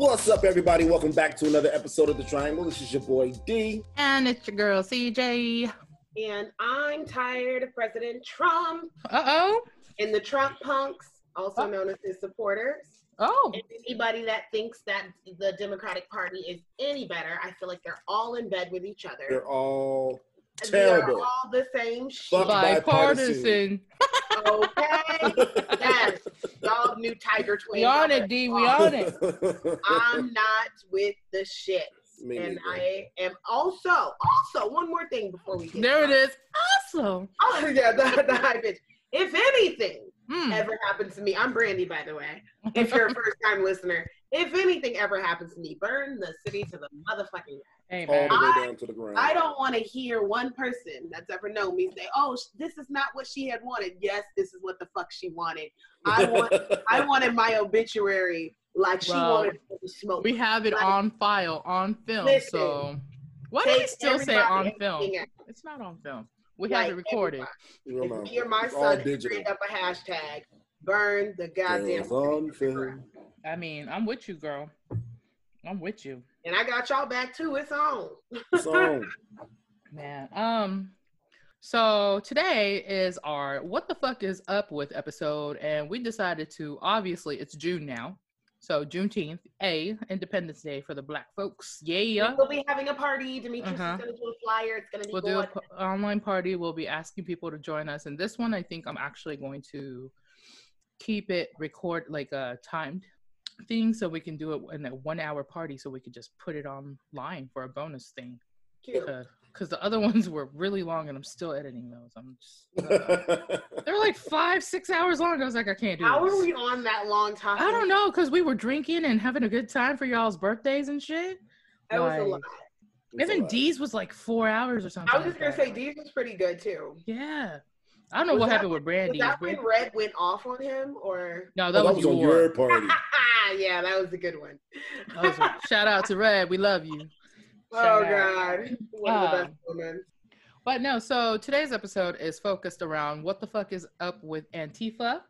What's up, everybody? Welcome back to another episode of The Triangle. This is your boy D. And it's your girl CJ. And I'm tired of President Trump Uh oh. and the Trump punks, also known as his supporters. Oh. And anybody that thinks that the Democratic Party is any better, I feel like they're all in bed with each other. They're all terrible. They're all the same shit. Bipartisan. Okay. yes. All new Tiger Twin. We on it, D. We on it. I'm not with the shit. Me and neither. I am also, also, one more thing before we get There it started. is. Awesome. Oh, yeah, the, the high pitch. If anything Mm. ever happens to me, I'm Brandy, by the way. If you're a first time listener, if anything ever happens to me, burn the city to the motherfucking ground. All the way I- down to the ground. I don't want to hear one person that's ever known me say, "Oh, this is not what she had wanted." Yes, this is what the fuck she wanted. I want, I wanted my obituary like she Well, wanted to smoke. We have it Like- on file, on film. Listen. so why do we still say on film? out. It's not on film. We Like, have it recorded. You know, If me or my it's all son digital. up a hashtag, burn the goddamn. It's on city to film. Ground. I mean, I'm with you, girl. I'm with you. And I got y'all back too. It's on. It's on. Man. Um so today is our what the fuck is up with episode and we decided to obviously it's June now. So Juneteenth, A, Independence Day for the black folks. Yeah. We'll be having a party. Demetrius Uh-huh. is gonna do a flyer. It's gonna be We'll do going. an online party. We'll be asking people to join us. And this one I think I'm actually going to keep it record like a timed thing so we can do it in a one hour party so we could just put it online for a bonus thing. Cute. Uh, because the other ones were really long and I'm still editing those. I'm just they're like five, six hours long. I was like, I can't do it. How this. are we on that long talking? I don't know, because we were drinking and having a good time for y'all's birthdays and shit. That was a Like, lot. It's a Even lot. D's was like four hours or something. I was just like gonna that. say Dee's was pretty good too. Yeah. I don't know Was what that happened with Was Brandy. that when Red went off on him, or? No, Oh, that, that was, was on your. your party. yeah, that was a good one. that was your- Shout out to Red. We love you. Oh out. God, one of the best moments. But no, so today's episode is focused around what the fuck is up with Antifa,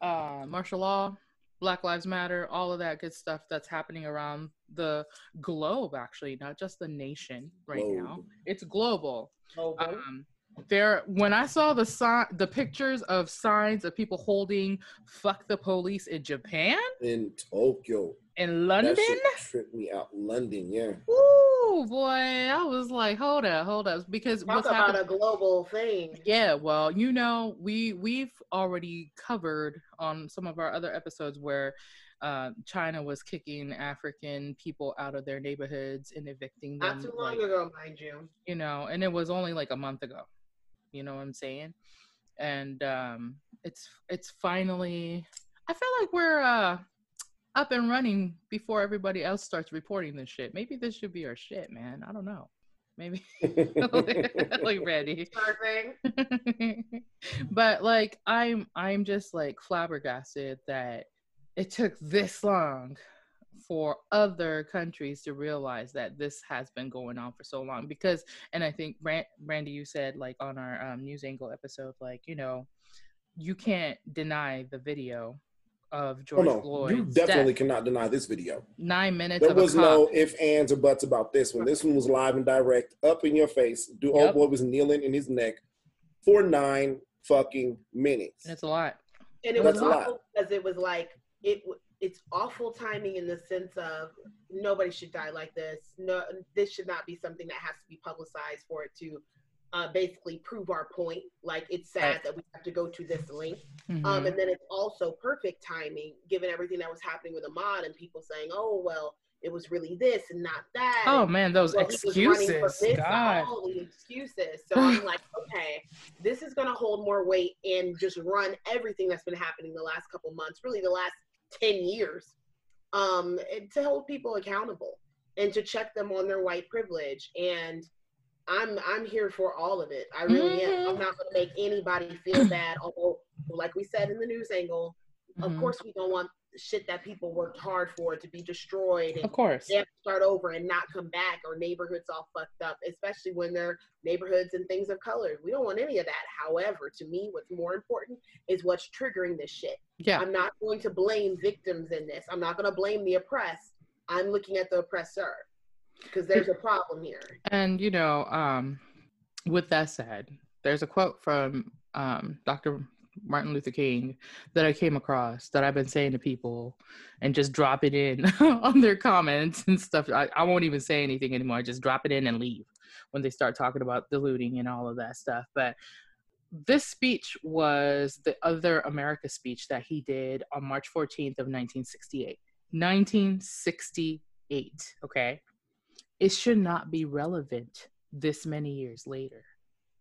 uh, martial law, Black Lives Matter, all of that good stuff that's happening around the globe, actually, not just the nation right now. It's global. Oh, Um, there, when I saw the sign, the pictures of signs of people holding "fuck the police" in Japan, In Tokyo. in That London, shit tripped me out. London, yeah. Ooh, boy, I was like, hold up, hold up, because talk what's about happening? a global thing. Yeah, well, you know, we we've already covered on some of our other episodes where uh, China was kicking African people out of their neighborhoods and evicting them. Not too long like, ago, mind you. you know, and it was only like a month ago. You know what I'm saying? And um, it's it's finally. I feel like we're uh, up and running before everybody else starts reporting this shit. Maybe this should be our shit, man. I don't know. Maybe like ready. But like I'm I'm just like flabbergasted that it took this long for other countries to realize that this has been going on for so long because and I think Brand, Brandy you said like on our um, news angle episode like you know you can't deny the video of Oh George no, Floyd's you definitely death. cannot deny this video. nine minutes There of a was cop. no if, ands, or buts about this one. This one was live and direct, up in your face. The Yep. old boy was kneeling in his neck for nine fucking minutes. it's a lot And it That's was a awful because it was like it. W- It's awful timing in the sense of nobody should die like this. No, this should not be something that has to be publicized for it to uh, basically prove our point. Like it's sad Right. that we have to go to this length. Mhm. Um, and then it's also perfect timing given everything that was happening with Ahmaud and people saying, "Oh well, it was really this and not that." oh man those well, he was running for excuses this, god all the excuses. So I'm like, okay, this is gonna hold more weight and just run everything that's been happening the last couple months, really the last ten years, um, to hold people accountable and to check them on their white privilege. And I'm I'm here for all of it. I really am. I'm Mhm. not gonna make anybody feel bad. Although, like we said in the news angle, of Mhm. course we don't want shit that people worked hard for to be destroyed and of course they have to start over and not come back or neighborhoods all fucked up, especially when they're neighborhoods and things of color. We don't want any of that. However, to me, what's more important is what's triggering this shit. yeah I'm not going to blame victims in this. I'm not going to blame the oppressed. I'm looking at the oppressor because there's a problem here. And you know, um, with that said, there's a quote from um, Dr. Martin Luther King that I came across that I've been saying to people and just drop it in on their comments and stuff. I, I won't even say anything anymore. I just drop it in and leave when they start talking about the looting and all of that stuff. But this speech was the other America speech that he did on March 14th of 1968. 1968, okay? It should not be relevant this many years later.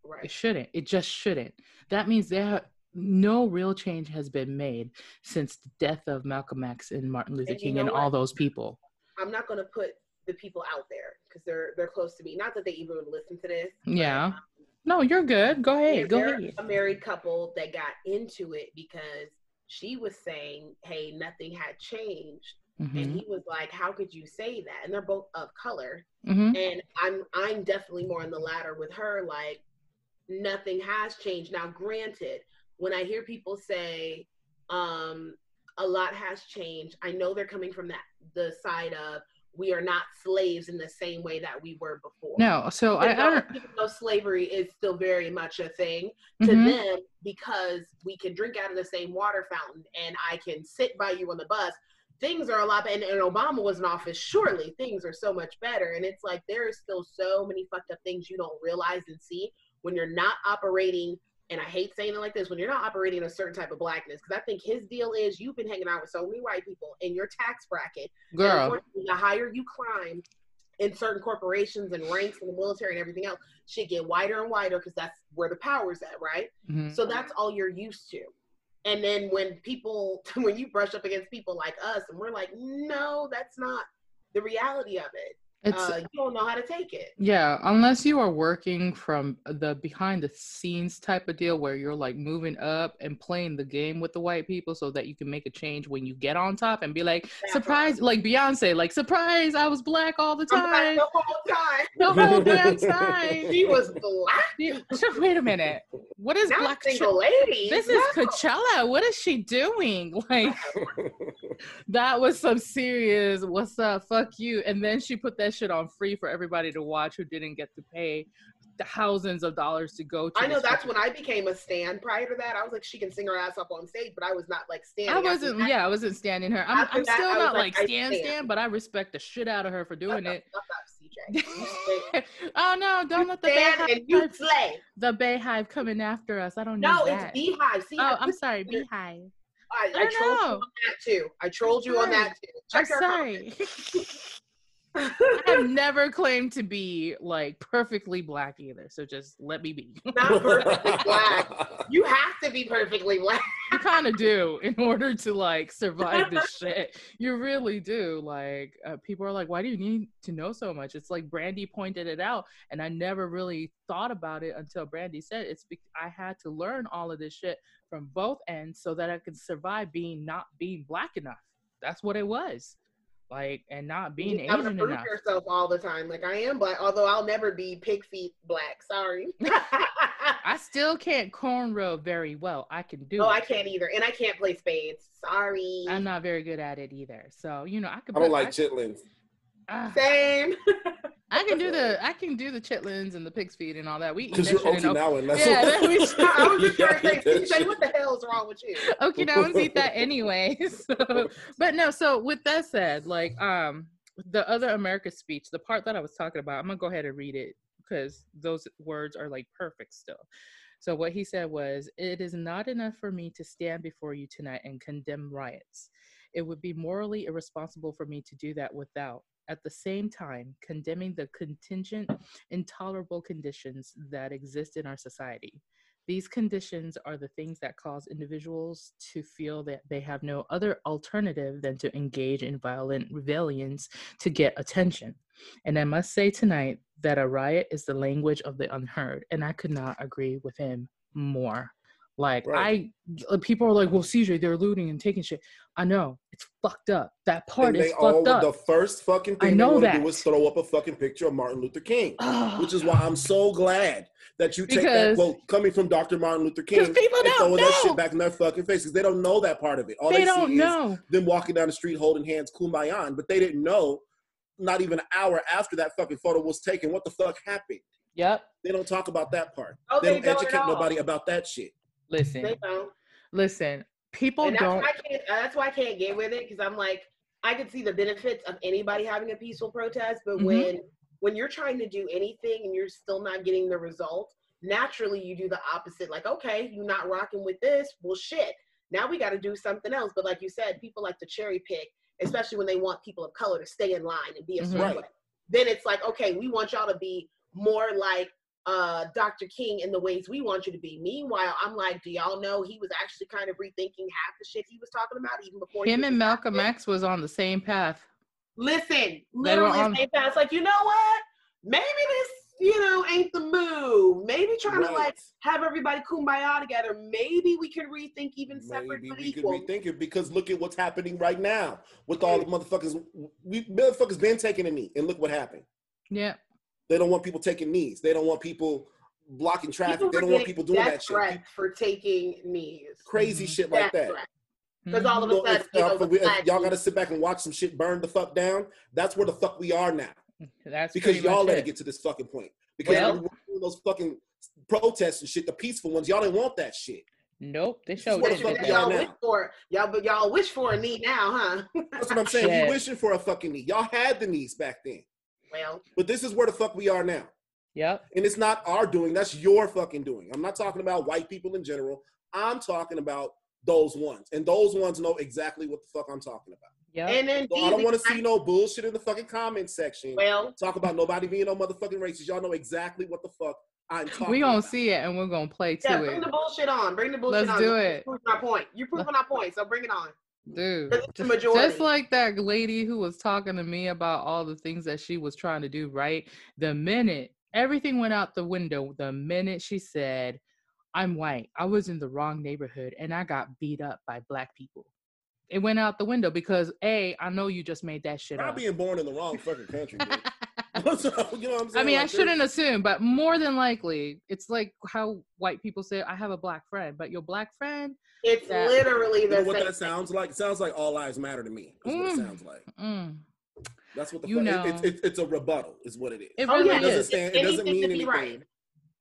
Right. It shouldn't. It just shouldn't. That means there no real change has been made since the death of Malcolm X and Martin Luther And you King know and what? all those people. I'm not gonna put the people out there because they're they're close to me. Not that they even would listen to this. but, Yeah. um, No, you're good. Go ahead. Go ahead. A married couple that got into it because she was saying, "Hey, nothing had changed," and hmm he was like, "How could you say that?" And they're both of color, hmm and I'm I'm definitely more on the latter with her. Like, nothing has changed. Now, granted, when I hear people say, um, "A lot has changed," I know they're coming from that the side of we are not slaves in the same way that we were before. No, so I, I don't. even though slavery is still very much a thing to mhm. them because we can drink out of the same water fountain and I can sit by you on the bus. Things are a lot better. And, and Obama was in office. Surely things are so much better. And it's like there are still so many fucked up things you don't realize and see when you're not operating. And I hate saying it like this when you're not operating a certain type of blackness. Because I think his deal is you've been hanging out with so many white people in your tax bracket Girl, the higher you climb in certain corporations and ranks in the military and everything else, should get wider and wider because that's where the power's at, right? mhm. So that's all you're used to. And then when people, when you brush up against people like us, and we're like, no, that's not the reality of it. It's uh, you don't know how to take it. Yeah, unless you are working from the behind the scenes type of deal where you're like moving up and playing the game with the white people so that you can make a change when you get on top and be like, surprise, like Beyonce, like, surprise, I was black all the time. the whole time. The whole damn time. She was black. Wait a minute. What is Not black? single lady. this is Coachella. What is she doing? Like, that was some serious, what's up, fuck you. And then she put that shit on free for everybody to watch who didn't get to pay thousands of dollars to go to. I know that's when I became a stand. Prior to that, I was like, she can sing her ass up on stage, but I was not like standing. I wasn't, that, yeah, I wasn't standing her. I'm, I'm that, still not like, like stand stand. stand, but I respect the shit out of her for doing it. the up, CJ. Oh no, don't let the stand and you slay. the Bayhive coming after us. I don't know. No, need it's. Beehive. See, oh, I'm sorry, Beehive. I, I I trolled you know. on that too. I trolled you on that too. I'm Check sorry. I have never claimed to be like perfectly black either, so just let me be. Not perfectly black. You have to be perfectly black. you kind of do in order to like survive this shit. You really do. Like uh, people are like, "Why do you need to know so much?" It's like Brandy pointed it out, and I never really thought about it until Brandy said it's. Be- I had to learn all of this shit from both ends so that I could survive being not being black enough. That's what it was. Like and not being you to Asian prove enough. yourself all the time. Like I am black, although I'll never be pig feet black. Sorry. I still can't cornrow very well. I can do Oh, it. I can't either, and I can't play spades. Sorry. I'm not very good at it either. So you know, I could. I don't put- like I- chitlins. Ah, Same. I can do the I can do the chitlins and the pig's feet and all that. We eat Because you're shit in Ok- Okinawan. That's Yeah, what- that we- I was just trying to say, CJ, what the hell is wrong with you? Okinawans eat that anyway. So, but no. So with that said, like um, the other America speech, the part that I was talking about, I'm gonna go ahead and read it because those words are like perfect still. So what he said was, "It is not enough for me to stand before you tonight and condemn riots. It would be morally irresponsible for me to do that without." At the same time, condemning the contingent, intolerable conditions that exist in our society. These conditions are the things that cause individuals to feel that they have no other alternative than to engage in violent rebellions to get attention. And I must say tonight that a riot is the language of the unheard, and I could not agree with him more. Like Right. I, uh, people are like, "Well, CJ, they're looting and taking shit." I know it's fucked up. That part and is they all fucked up. the first fucking I thing know they want to that. do is throw up a fucking picture of Martin Luther King. Which is why I'm so glad that you take that quote coming from Dr. Martin Luther King because people and don't throw that know. shit back in their fucking faces. They don't know that part of it. All they they, don't see know. is them walking down the street holding hands, kumbaya, but they didn't know. Not even an hour after that fucking photo was taken, what the fuck happened? Yep. They don't talk about that part. Oh, they they don't don't at educate nobody about that shit. Listen, They don't. listen. People and that's don't. why I can't. uh, That's why I can't get with it because I'm like, I could see the benefits of anybody having a peaceful protest, but Mhm. when when you're trying to do anything and you're still not getting the result, naturally you do the opposite. Like, okay, you're not rocking with this. Well, shit. Now we got to do something else. But like you said, people like to cherry pick, especially when they want people of color to stay in line and be a certain Right. way. Then it's like, okay, we want y'all to be more like uh, Dr. King in the ways we want you to be. Meanwhile, I'm like, do y'all know he was actually kind of rethinking half the shit he was talking about even before Him was and Malcolm assassinated? X was on the same path. Listen, literally on- same path. Like, you know what? Maybe this, you know, ain't the move. Maybe trying to like have everybody kumbaya together. Maybe we could rethink even separate Maybe but we could rethink it because look at what's happening right now with all the motherfuckers. We motherfuckers been taking a knee, and look what happened. Yeah. They don't want people taking knees. They don't want people blocking traffic. People they don't want people doing death that shit. for taking knees. Crazy Mhm. shit like Death that. threats. Because all of You a know, sudden, if, you uh, know, if the we- if flag y'all got to sit back and watch some shit burn the fuck down. That's where the fuck we are now. That's Because y'all much let it. it get to this fucking point. Because Well- we were doing those fucking protests and shit, the peaceful ones, y'all didn't want that shit. Nope, they is showed what What you fuck said we are y'all wish for? Y'all, but y'all wish for a knee now, huh? That's what I'm saying. Shit. We wishing for a fucking knee. Y'all had the knees back then. Well, But this is where the fuck we are now. Yeah. And it's not our doing, that's your fucking doing. I'm not talking about white people in general. I'm talking about those ones. And those ones know exactly what the fuck I'm talking about. Yeah. and then So I don't want to see no bullshit in the fucking comment section. Well, Talk about nobody being no motherfucking racist. Y'all know exactly what the fuck I'm talking we gonna about. see it and we're gonna play to yeah, bring it, the bullshit on. Bring the bullshit Let's on. do You're it. Proving our point. You're proving our point, so bring it on. Dude. The Just, majority. just like that lady who was talking to me about all the things that she was trying to do right. The minute everything went out the window, the minute she said, "I'm white. I was in the wrong neighborhood and I got beat up by black people." It went out the window because a, I know you just made that shit Not up. being born in the wrong fucking country. Dude. So, you know what I'm I saying? mean, I shouldn't there's- assume, but more than likely, it's like how white people say, "I have a black friend," but your black friend, It's that- literally You know what same. that sounds like? It sounds like all lives matter to me. Is what it Mm. sounds like. mm, That's what the You fuck. know. it- it's, it's, it's a rebuttal, is what it is. it Oh, really yeah, It doesn't is. stand. It doesn't Anything mean to be anything. right.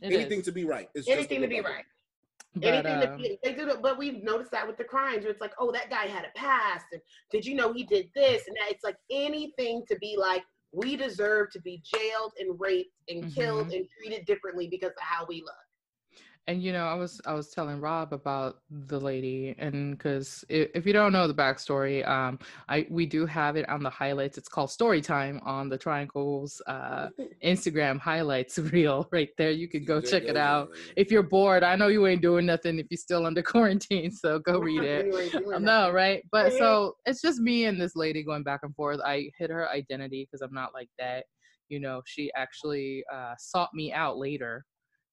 Anything is. to be right. It's Anything just to be right. But, Anything to uh, be, they do it, but we've noticed that with the crimes where it's like, oh, that guy had a past, and did you know he did this? And that it's like anything to be like, we deserve to be jailed and raped and killed Mhm. and treated differently because of how we look. And you know, I was I was telling Rob about the lady, and because if, if you don't know the backstory, um, I we do have it on the highlights. It's called Story Time on the Triangles uh, Instagram highlights reel right there. You could go check it out if you're bored. I know you ain't doing nothing if you're still under quarantine, so go read it. No, right? But so it's just me and this lady going back and forth. I hid her identity because I'm not like that. You know, she actually uh, sought me out later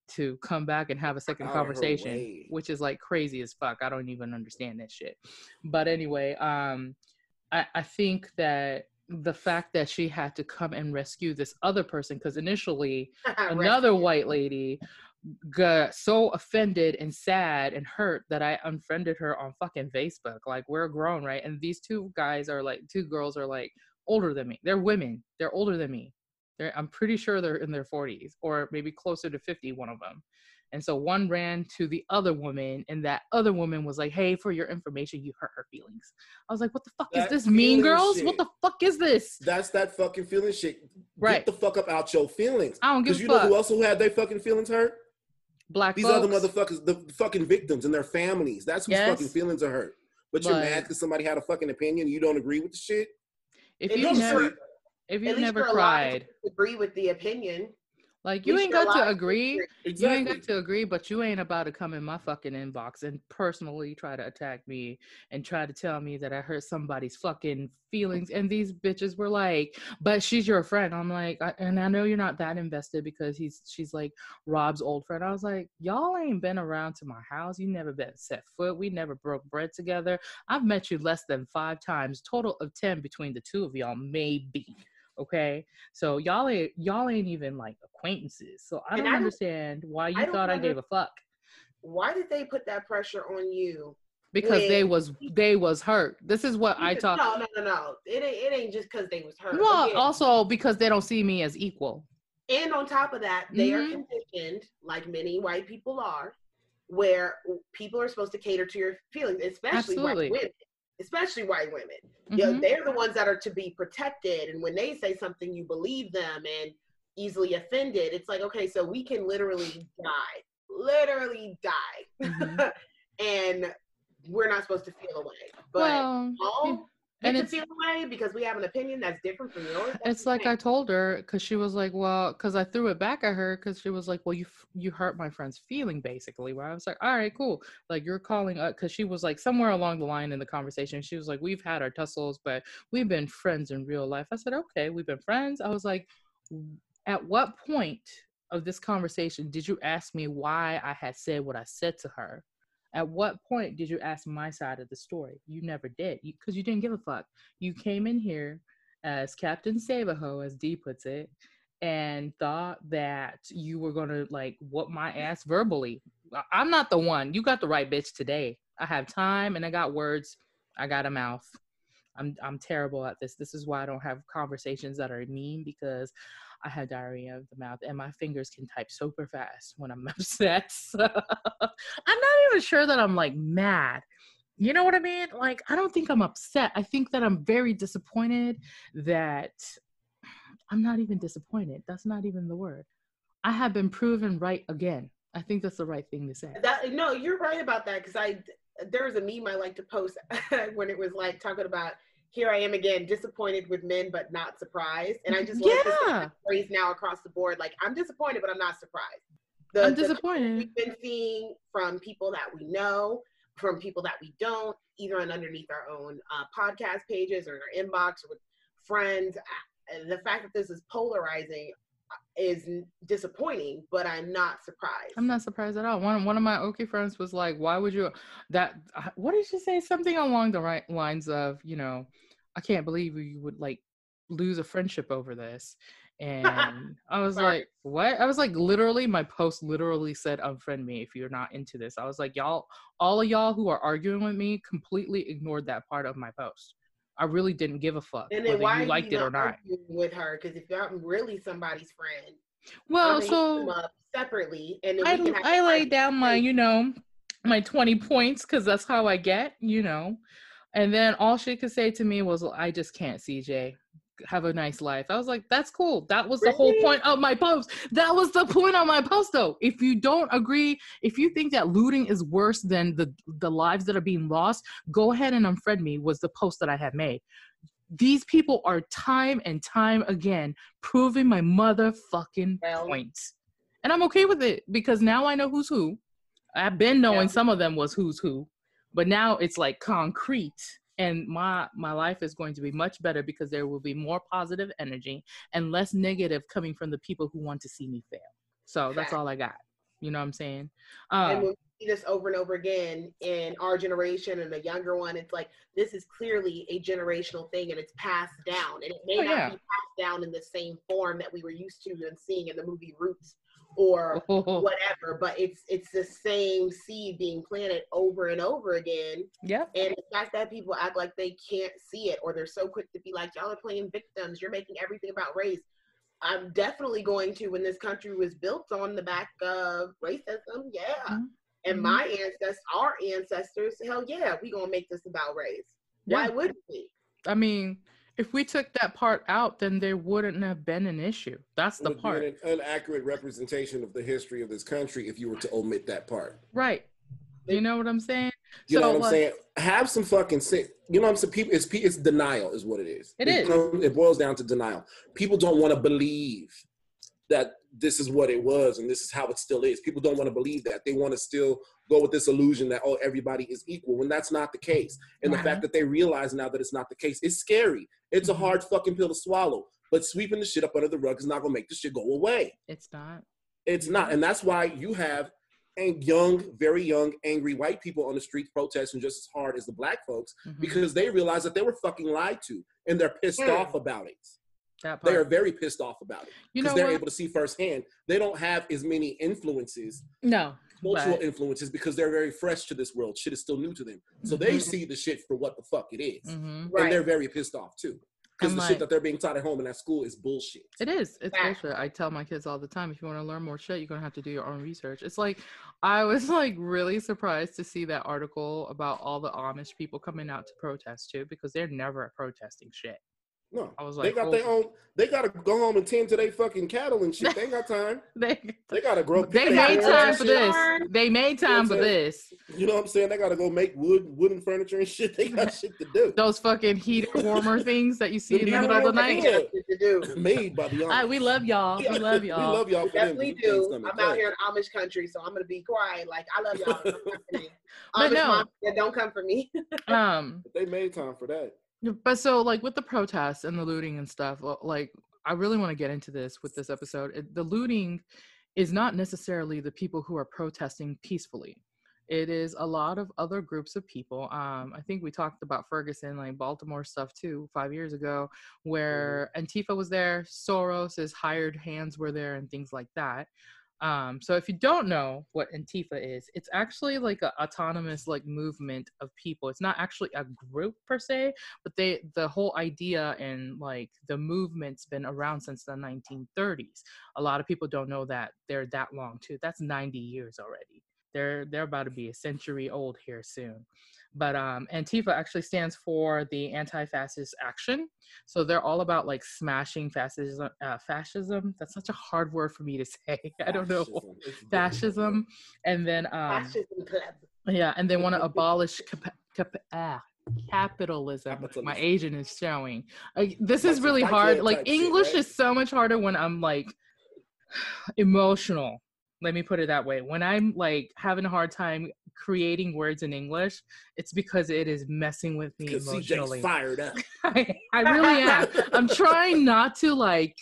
to come back and have a second Out of her conversation, which is like crazy as fuck. I don't even understand that shit. But anyway, um, I, I think that the fact that she had to come and rescue this other person because initially another white lady got so offended and sad and hurt that I unfriended her on fucking Facebook. Like we're grown, right? And these two guys are like two girls are like older than me. They're women. They're older than me. They're I'm pretty sure they're in their 40s or maybe closer to 50 one of them. And so one ran to the other woman and that other woman was like, "Hey, for your information, you hurt her feelings." I was like, "What the fuck That is this? Mean Girls? shit. What the fuck is this?" That's that fucking feeling shit. Right. Get the fuck up out your feelings. I don't give Because a you know who else who had their fucking feelings hurt? Black These folks. other motherfuckers, the fucking victims and their families. That's whose Yes. fucking feelings are hurt. But you're mad because somebody had a fucking opinion. You don't agree with the shit. if At you never if you never for a lot of cried Agree with the opinion. Like you ain't got to agree. You ain't got to agree, but you ain't about to come in my fucking inbox and personally try to attack me and try to tell me that I hurt somebody's fucking feelings. And these bitches were like, "But she's your friend." I'm like, I, and I know you're not that invested because he's she's like Rob's old friend. I was like, y'all ain't been around to my house. You never been set foot. We never broke bread together. I've met you less than five times, total of ten between the two of y'all, maybe. Okay, so y'all ain't y'all ain't even like acquaintances. So I don't I don't- understand why you I thought I gave a fuck Why did they put that pressure on you? because they was they was hurt. This is what I talk. No, no, no, no. It ain't. It ain't just because they was hurt. Well, Again, also because they don't see me as equal. and on top of that, they are Mhm. conditioned, like many white people are, where people are supposed to cater to your feelings, especially Absolutely. white women. Especially white women. You know, Mhm. they're the ones that are to be protected. And when they say something, you believe them and easily offended. It's like, okay, so we can literally die, literally die, Mhm. and we're not supposed to feel away. But well, all and it's feel away because we have an opinion that's different from yours. that's it's like. I told her because she was like, well, because I threw it back at her because she was like, well, you f- you hurt my friend's feeling basically. Where I was like, all right, cool. Like you're calling up because she was like somewhere along the line in the conversation, she was like, we've had our tussles, but we've been friends in real life. I said, okay, we've been friends. I was like, at what point of this conversation did you ask me why I had said what I said to her? At what point did you ask my side of the story? You never did, because you, didn't give a fuck. You came in here as Captain Savaho, as Dee puts it, and thought that you were gonna like whoop my ass verbally. I'm not the one. You got the right bitch today. I have time and I got words. I got a mouth. I'm I'm terrible at this. This is why I don't have conversations that are mean because I have diarrhea of the mouth and my fingers can type super fast when I'm upset. So I'm not even sure that I'm like mad. You know what I mean? Like I don't think I'm upset. I think that I'm very disappointed that I'm not even disappointed. That's not even the word. I have been proven right again. I think that's the right thing to say. That no, you're right about that because I there was a meme I like to post when it was like talking about here I am again disappointed with men but not surprised, and I just love this Yeah. phrase now across the board. Like I'm disappointed but I'm not surprised. The, I'm disappointed. we've been seeing from people that we know, from people that we don't, either on underneath our own uh, podcast pages or in our inbox or with friends. Uh, The fact that this is polarizing uh, is disappointing, but I'm not surprised. I'm not surprised at all. One one of my okay friends was like, "Why would you that? What did she say? Something along the right lines of, you know, I can't believe you would like lose a friendship over this." And I was like, "What?" I was like, literally, my post literally said, "Unfriend me if you're not into this." I was like, "Y'all, all of y'all who are arguing with me, completely ignored that part of my post. I really didn't give a fuck And whether you liked you it or not." with her? Because if I'm really somebody's friend, Well, I'm gonna hit them so separately, and I, we can have I laid down my, you know, my 20 points because that's how I get, you know. And then all she could say to me was, well, I just can't, CJ. Have a nice life. I was like, that's cool. That was the whole point of my post. That was the point of my post, though. If you don't agree, if you think that looting is worse than the the lives that are being lost, go ahead and unfriend me. Was the post that I had made. These people are time and time again proving my motherfucking Well- point. And I'm okay with it because now I know who's who. I've been knowing Yeah. some of them was who's who, but now it's like concrete. And my my life is going to be much better because there will be more positive energy and less negative coming from the people who want to see me fail. So that's all I got. You know what I'm saying? and Uh, when we see this over and over again in our generation and the younger one, it's like this is clearly a generational thing and it's passed down. And it may Oh, not yeah. be passed down in the same form that we were used to and seeing in the movie Roots or Oh. whatever, but it's it's the same seed being planted over and over again. yeah And the fact that people act like they can't see it or they're so quick to be like, y'all are playing victims, you're making everything about race. I'm definitely going to when this country was built on the back of racism, yeah. Mhm. And my ancestors, our ancestors, hell yeah, we gonna make this about race. Why wouldn't we? I mean, if we took that part out, then there wouldn't have been an issue. That's the part. an inaccurate representation of the history of this country if you were to omit that part. Right. You know what I'm saying? You know what I'm like- saying? Have some fucking sense. You know what I'm saying? People, it's it's denial, is what it is. It it is. comes- it boils down to denial. People don't want to believe that this is what it was and this is how it still is. People don't want to believe that. They want to still go with this illusion that oh everybody is equal when that's not the case. And the fact that they realize now that it's not the case is scary. It's a Mhm. hard fucking pill to swallow. But sweeping the shit up under the rug is not gonna make the shit go away. It's not. It's not, and that's why you have and young, very young, angry white people on the streets protesting just as hard as the black folks Mhm. because they realize that they were fucking lied to and they're pissed off about it. That They are very pissed off about it because they're what? able to see firsthand. They don't have as many influences, no. cultural but- influences, because they're very fresh to this world. Shit is still new to them, so they Mhm. see the shit for what the fuck it is. Mhm. Right. and they're very pissed off too because the like- shit that they're being taught at home and at school is bullshit. It is. It's Fact. bullshit. I tell my kids all the time, if you want to learn more shit, you're gonna have to do your own research. It's like I was like really surprised to see that article about all the Amish people coming out to protest too, because they're never protesting shit. No, I was like, they like, got their oh. own. They gotta go home and tend to their fucking cattle and shit. They ain't got time. They They gotta grow. they gotta made time for this. They made You know time for this. You know what I'm saying? They gotta go make wood, wooden furniture and shit. They got shit to do. Those fucking heater warmer things that you see in the middle of the night. Yeah. to do. Made by the Amish. Ah, we love y'all. We love y'all. We love y'all for them. Definitely but do. I'm out play. here in Amish country, so I'm gonna be quiet. Like I love y'all. Don't come for me. But Amish no. mom, yeah, don't come for me. Um, But they made time for that. But so like with the protests and the looting and stuff, like I really want to get into this with this episode. It, the looting is not necessarily the people who are protesting peacefully. It is a lot of other groups of people. Um, I think we talked about Ferguson, like Baltimore stuff too, five years ago, where Antifa was there, Soros's hired hands were there, and things like that. Um, so if you don't know what Antifa is, it's actually like an autonomous like movement of people. It's not actually a group per se, but they the whole idea and like the movement's been around since the 1930s. A lot of people don't know that they're that long too. That's 90 years already. They're they're about to be a century old here soon. But um, Antifa actually stands for the Anti-Fascist Action. So they're all about like smashing fascism. Uh, fascism. That's such a hard word for me to say. I don't know. Fascism. Fascism, and then um, Fascism club. yeah, and they want to abolish cap- cap- ah, capitalism. My Capitalism. Asian is showing. Like, this is really hard. Like type shit, English right? is so much harder when I'm like emotional. Let me put it that way. When I'm like having a hard time creating words in English, it's because it is messing with me emotionally. CJ's fired up. I, I really am. I'm trying not to like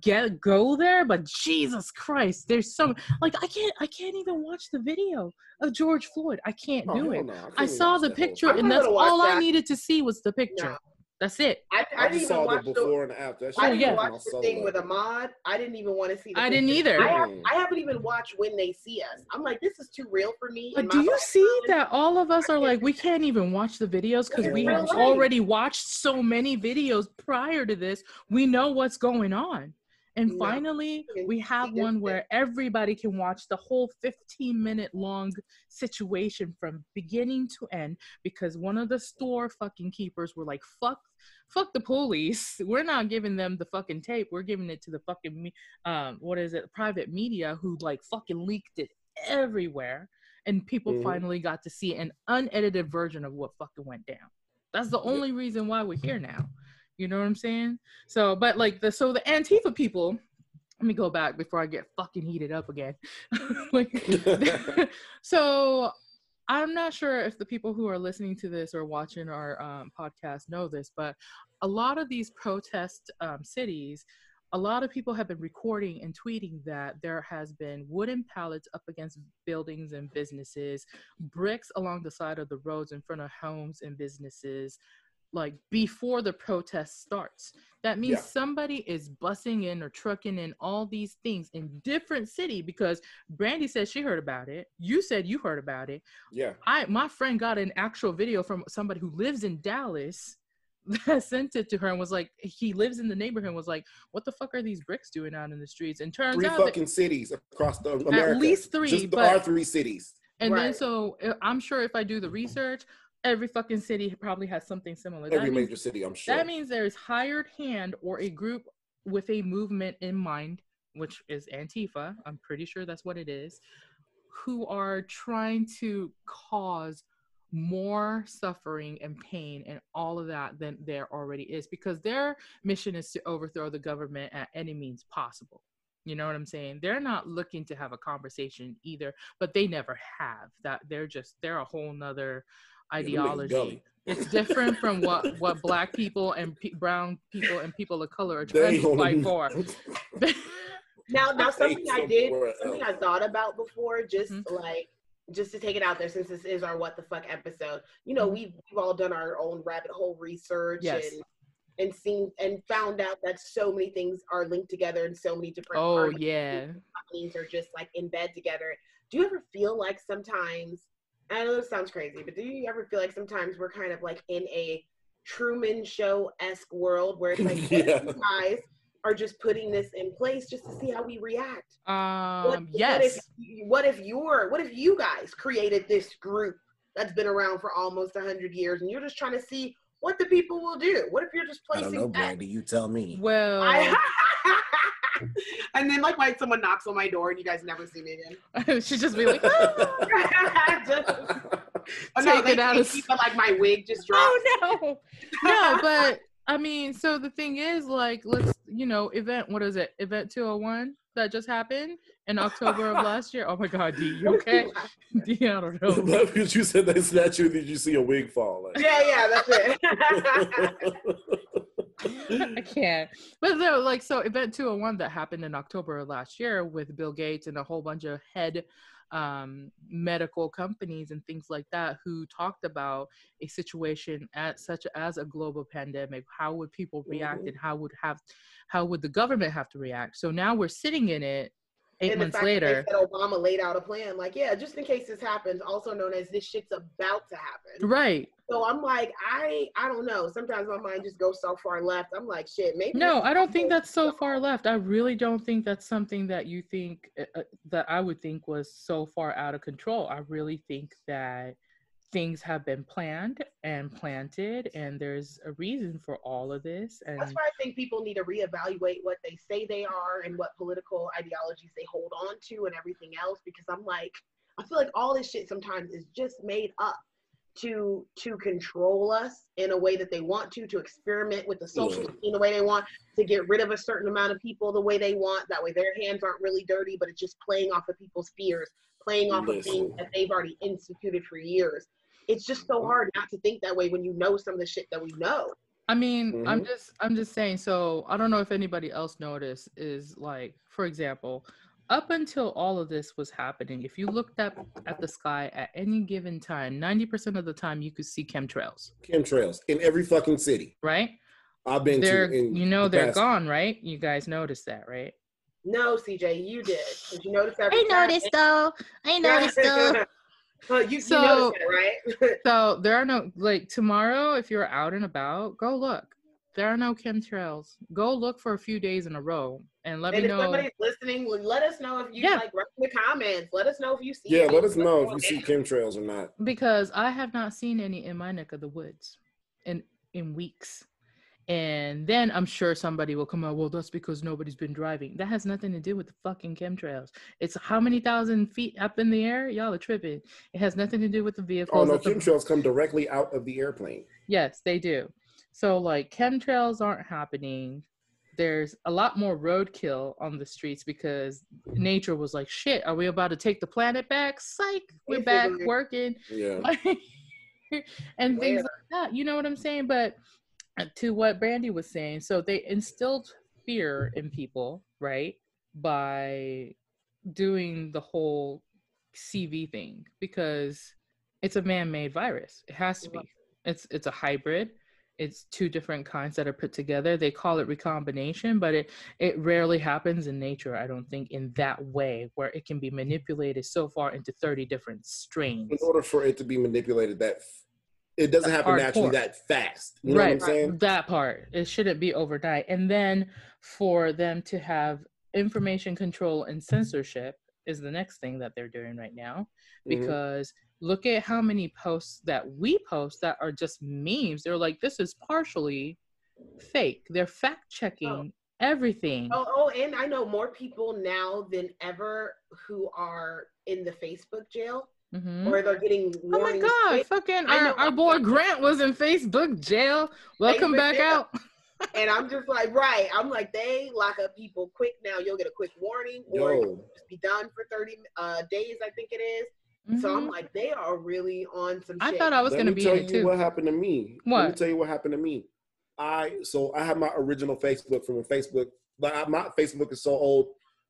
get go there, but Jesus Christ, there's so like I can't I can't even watch the video of George Floyd. I can't Oh, do it. no, can't I saw the picture, and that's all I needed to see was the picture. No. That's it. I, I I didn't saw even the watch the. before and after. That I shit didn't yeah. watch the thing with Ahmaud. I didn't even want to see. The I didn't either. I, have, Mm. I haven't even watched when they see us. I'm like, this is too real for me. But do you black see friends. that all of us are like we can't even watch the videos because we have right. already watched so many videos prior to this. We know what's going on. And No. finally, we have one where everybody can watch the whole 15 minute long situation from beginning to end because one of the store fucking keepers were like, fuck, fuck the police. We're not giving them the fucking tape. We're giving it to the fucking, me- um, what is it, private media who like fucking leaked it everywhere. And people Mhm. finally got to see an unedited version of what fucking went down. That's the only reason why we're here now. You know what I'm saying? So, but like the so the Antifa people, let me go back before I get fucking heated up again. like, so I'm not sure if the people who are listening to this or watching our um, podcast know this, but a lot of these protest um, cities, a lot of people have been recording and tweeting that there has been wooden pallets up against buildings and businesses, bricks along the side of the roads in front of homes and businesses, like before the protest starts. That means Yeah. somebody is bussing in or trucking in all these things in different city because Brandy said she heard about it. You said you heard about it. yeah. I my friend got an actual video from somebody who lives in Dallas that sent it to her and was like he lives in the neighborhood and was like what the fuck are these bricks doing out in the streets and turns Three out that- fucking cities across the America. At least three, Just the, but- our three cities. and then so uh, I'm sure if I do the research every fucking city probably has something similar That Every means- major city, I'm sure. That means there's hired hand or a group with a movement in mind, which is Antifa. I'm pretty sure that's what it is, who are trying to cause more suffering and pain and all of that than there already is because their mission is to overthrow the government at any means possible. You know what I'm saying? They're not looking to have a conversation either, but they never have. That they're just they're a whole nother Yeah, them niggas ideology. gully. it's different from what what black people and pe- brown people and people of color are They trying to fight for. Now, now something I did, something I thought about before, just Mhm. like just to take it out there, since this is our what the fuck episode. You know, Mhm. we've we've all done our own rabbit hole research Yes. and and seen and found out that so many things are linked together and so many different oh arguments yeah. companies are just like in bed together. Do you ever feel like sometimes? I know this sounds crazy, but do you ever feel like sometimes we're kind of like in a Truman Show esque world where it's like what Yeah. you guys are just putting this in place just to see how we react? What, Um. what Yes. if what if you're what if you guys created this group that's been around for almost hundred years and you're just trying to see what the people will do? What if you're just placing? I don't know, bets? Brandy. You tell me. Well. I- and then like like someone knocks on my door and you guys never see me again. she'd just be like, "Ah." Just- oh, Take they, it out of- keep it like my wig just dropped. oh no, no. But I mean, so the thing is, like, let's you know, event. What is it? Event two hundred one that just happened in October of last year. Oh my God, D, you okay? D, I don't know. because you said they snatched you, did you see a wig fall? Like, yeah, yeah, that's it. I can't. But though, like, so event 201 that happened in October of last year with Bill Gates and a whole bunch of head um, medical companies and things like that who talked about a situation at such as a global pandemic. How would people react Mhm. and how would have, how would the government have to react? So now we're sitting in it eight and the months that later. said Obama laid out a plan, like, yeah, just in case this happens, also known as this shit's about to happen. Right. So I'm like, I, I don't know. Sometimes my mind just goes so far left. I'm like, shit, maybe. No, I don't think that's so far left. I really don't think that's something that you think uh, uh, that I would think was so far out of control. I really think that things have been planned and planted, and there's a reason for all of this. And That's why I think people need to reevaluate what they say they are and what political ideologies they hold on to and everything else. Because I'm like, I feel like all this shit sometimes is just made up to to control us in a way that they want to, to experiment with the social Yeah. scene the way they want, to get rid of a certain amount of people the way they want. That way their hands aren't really dirty, but it's just playing off of people's fears, playing off of things that they've already instituted for years. It's just so hard not to think that way when you know some of the shit that we know. I mean, I'm Mhm. just I'm just saying. So I don't know if anybody else noticed. Is like, for example, up until all of this was happening, if you looked up at the sky at any given time, 90% of the time you could see chemtrails, Chemtrails in every fucking city right? I've been They're to. You know the they're past- gone, right? You guys noticed that, right? No, CJ, you did. Did you notice every I time? noticed though. I noticed though. Huh, you, So- you noticed it, right? So there are no like tomorrow if you're out and about, go look. There are no chemtrails. Go look for a few days in a row and let and me if know. If somebody's listening, let us know if you Yeah. like write in the comments. Let us know if you see. Yeah, let us know if you see chemtrails or not. because I have not seen any in my neck of the woods in in weeks. And then I'm sure somebody will come out. Well, that's because nobody's been driving. That has nothing to do with the fucking chemtrails. It's how many thousand feet up in the air? Y'all are tripping. It has nothing to do with the oh, vehicles. Oh no, that the- chemtrails come directly out of the airplane. Yes, they do. So like chemtrails aren't happening. There's a lot more roadkill on the streets because nature was like, shit, are we about to take the planet back? Psych, we're back working. Yeah. and things Where? like that. You know what I'm saying? But Uh, to what Brandy was saying, so they instilled fear in people, right? By doing the whole CV thing because it's a man-made virus. It has to be. It's it's a hybrid. It's two different kinds that are put together. They call it recombination, but it it rarely happens in nature. I don't think in that way where it can be manipulated so far into 30 different strains. In order for it to be manipulated, that it doesn't That's happen naturally that fast. You know right, what I'm saying? that part. It shouldn't be overnight. And then for them to have information control and censorship is the next thing that they're doing right now. Mhm. Because look at how many posts that we post that are just memes. They're like, this is partially fake. They're fact checking everything. Oh, oh, and I know more people now than ever who are in the Facebook jail, Mhm. or they're getting Oh my god, Fa- fucking our, our boy Grant was in Facebook jail. Welcome Facebook back jail. out. and I'm just like, right. I'm like, they lock up people quick now. You'll get a quick warning, or Yo. you'll just be done for 30 uh, days, I think it is. So I'm Mhm. like, they are really on some. I shit. thought I was gonna be tell you too. what happened to me. Let me tell you what happened to me. I so I have my original Facebook from when Facebook. But I- my Facebook is so old.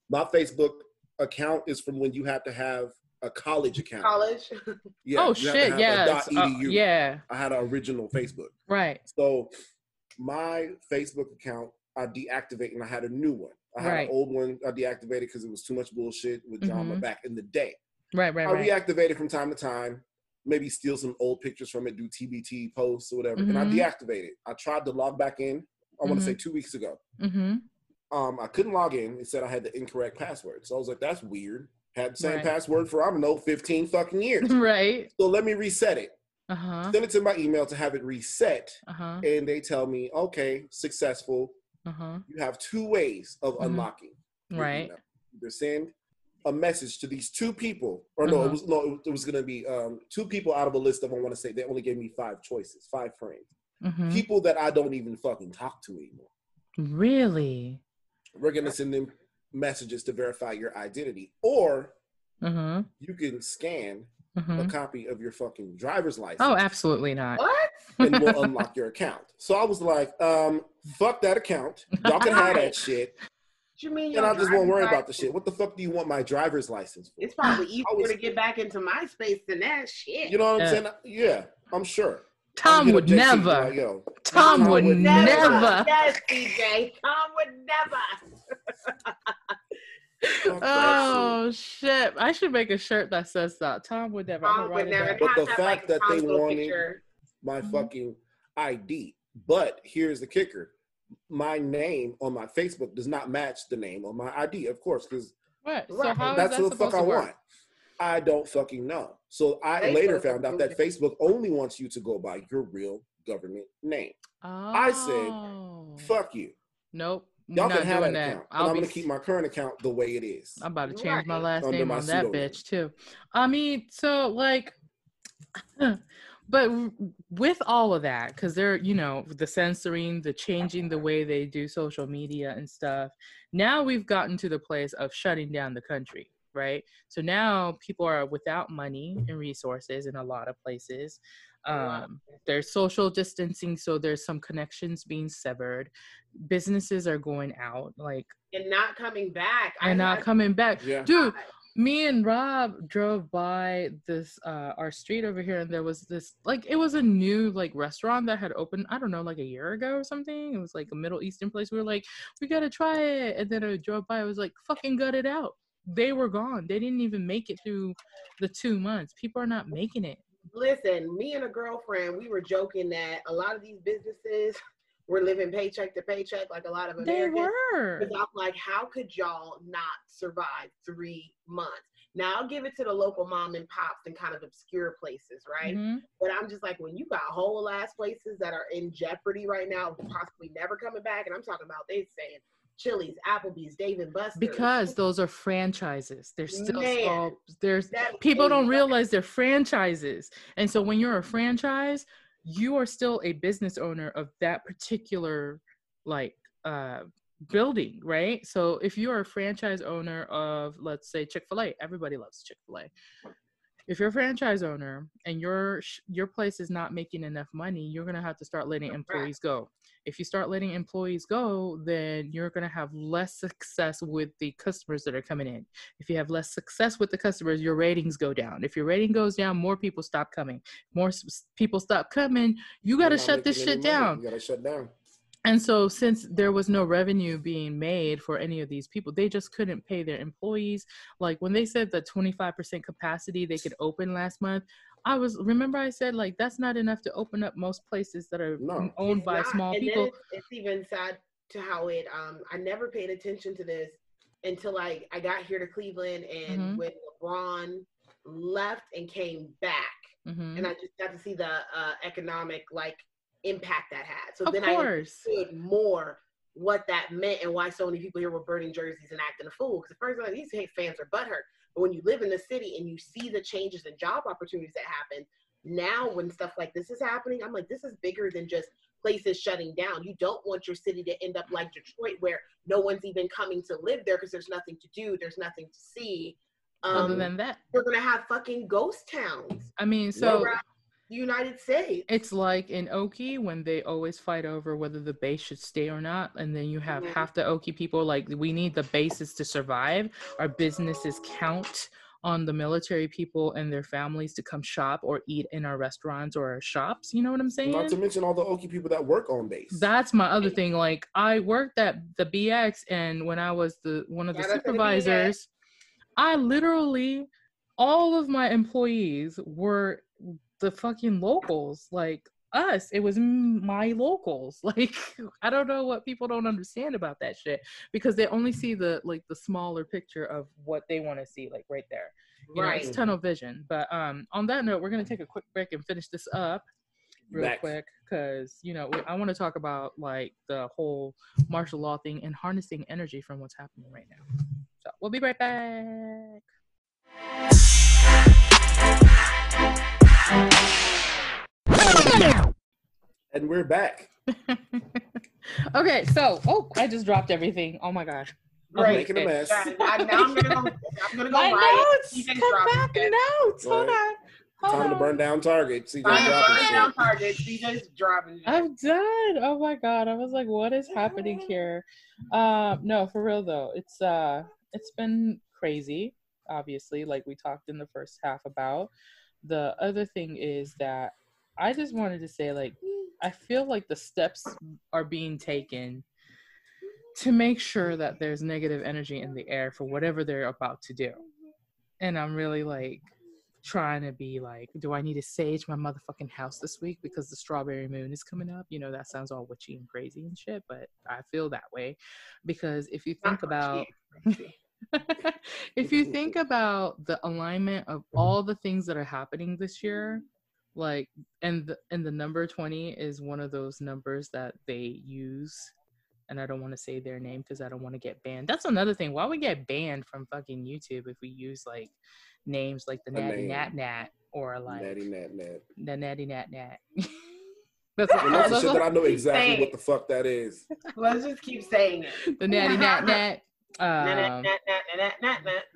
My Facebook account is from when you had to have a college account. college. Yeah, oh you shit, have a yeah, uh, yeah, I had an original Facebook. right, So my Facebook account I deactivated and I had a new one. I had Right. an old one I deactivated because it was too much bullshit with Jama Mhm. back in the day. right, right, I right. reactivate it from time to time, maybe steal some old pictures from it, do TBT posts or whatever, and I deactivated. it. I tried to log back in. I want to say two weeks ago. mm-hmm. Um, I couldn't log in. It said I had the incorrect password. So I was like, "That's weird." Had the same Right. password for I don't know, fifteen fucking years. right. so let me reset it. Uh huh. Send it to my email to have it reset, Uh huh. and they tell me, "Okay, successful. Uh huh. You have two ways of Mhm. unlocking." Right. email. Either send a message to these two people, or no, Uh-huh. it was no, it was going to be um, two people out of a list of I want to say they only gave me five choices, five friends, hmm people that I don't even fucking talk to anymore. Really. We're going to send them messages to verify your identity, or huh. you can scan Uh a copy of your fucking driver's license. Oh, absolutely not. what? and we'll unlock your account. So I was like, um, fuck that account. Y'all can have that shit. What you mean? And I just won't driver's worry about the shit. What the fuck do you want my driver's license for? It's probably easier was- to get back into MySpace than that shit. You know what I'm Yeah. saying? Yeah, I'm sure. Tom would get a JC and be never. like, Tom Tom would would never. Yes, DJ. Tom would never. Fuck that Oh shit! I should make a shirt that says that. Tom would never. I'm Tom would never. But the to fact like, that they Tom's little wanted- picture. shit. My Mhm. fucking ID. But here's the kicker. My name on my Facebook does not match the name on my ID, of course, because What? So Right. how is that's that what the fuck supposed I to work? want. I don't fucking know. So I Facebook later found out that Facebook only wants you to go by your real government name. Oh. I said, Oh. Fuck you. Nope. We're Y'all not can have doing that that. account. I'll I'm be. gonna keep my current account the way it is. I'm about to change my Right. last Under name my on that pseudonym. bitch too. I mean, so like, but with all of that, because they're you know the censoring, the changing the way they do social media and stuff. Now we've gotten to the place of shutting down the country, right? So now people are without money and resources in a lot of places. Wow. Um, there's social distancing, so there's some connections being severed. Businesses are going out, like and not coming back. I and not had- coming back. Yeah. Dude, me and Rob drove by this uh our street over here and there was this like it was a new like restaurant that had opened I don't know like a year ago or something. It was like a Middle Eastern place. We were like, we gotta try it. And then I drove by, I was like, fucking gut it out. They were gone. They didn't even make it through the two months. People are not making it. Listen, me and a girlfriend, we were joking that a lot of these businesses were living paycheck to paycheck, like a lot of Americans. They were. Because I'm like, how could y'all not survive three months? Now I'll give it to the local mom and pops and kind of obscure places, right? Mhm. But I'm just like, when you got whole ass places that are in jeopardy right now, possibly never coming back, and I'm talking about they saying Chili's, Applebee's, Dave and Buster's. Because those are franchises. They're still Man. small. There's people don't realize they're franchises and so when you're a franchise you are still a business owner of that particular like uh building right so if you're a franchise owner of let's say chick-fil-a everybody loves chick-fil-a if you're a franchise owner and your your place is not making enough money you're going to have to start letting employees go. If you start letting employees go then you're going to have less success with the customers that are coming in. If you have less success with the customers your ratings go down. If your rating goes down more people stop coming. More s- people stop coming you got to shut this shit money. down. You gotta shut down. And so, since there was no revenue being made for any of these people, they just couldn't pay their employees. Like when they said the 25% capacity they could open last month, I was remember I said like that's not enough to open up most places that are No. owned It's by not. small and then people. It's, it's even sad to how it. Um, I never paid attention to this until I I got here to Cleveland and Mhm. when LeBron left and came back, Mhm. and I just got to see the uh, economic like impact that had. So Of then I understood more what that meant and why so many people here were burning jerseys and acting a fool. Because the first time these fans are butthurt, but when you live in the city and you see the changes and job opportunities that happen, now when stuff like this is happening, I'm like, this is bigger than just places shutting down. You don't want your city to end up like Detroit, where no one's even coming to live there because there's nothing to do, there's nothing to see. Um, Other than that, we're gonna have fucking ghost towns. I mean, so the United States. it's like in Oki when they always fight over whether the base should stay or not, and then you have Mhm. half the Oki people like we need the bases to survive. Our businesses count on the military people and their families to come shop or eat in our restaurants or our shops. You know what I'm saying? Not to mention all the Oki people that work on base. That's my other thing. Like I worked at the BX, and when I was the one of the Shout to the supervisors, I literally all of my employees were the fucking locals, like us. It was my locals. Like I don't know what people don't understand about that shit because they only see the like the smaller picture of what they want to see, like right there. You know, right. it's tunnel vision. But um, on that note, we're gonna take a quick break and finish this up real Back. quick because you know I want to talk about like the whole martial law thing and harnessing energy from what's happening right now. So we'll be right back. And we're back. okay, so oh, I just dropped everything. Oh my gosh. Right. Making a mess. Yeah, now now I'm gonna go. I'm gonna go My riot. notes. Come back, it. notes. Hold Right. on. Hold Time to burn down Target. See, Time to dropping burn shit. down targets. CJ's dropping. shit. I'm done. Oh my god. I was like, what is happening here? Um, no, for real though. It's uh it's been crazy, obviously, like we talked in the first half about. The other thing is that I just wanted to say, like, I feel like the steps are being taken to make sure that there's negative energy in the air for whatever they're about to do. And I'm really like trying to be like, do I need to sage my motherfucking house this week because the strawberry moon is coming up? You know, that sounds all witchy and crazy and shit, but I feel that way because if you think about. if you think about the alignment of mm-hmm. all the things that are happening this year, like and the, and the number 20 is one of those numbers that they use and I don't want to say their name because I don't want to get banned. That's another thing. Why would we get banned from fucking YouTube if we use like names like the A Natty name. Nat Nat or like Natty nat nat. the Natty Nat Nat. that's what, And that's the shit that I know exactly what the fuck that is. Let's just keep saying it. the Natty Nat Nat. Nah, nah, Um.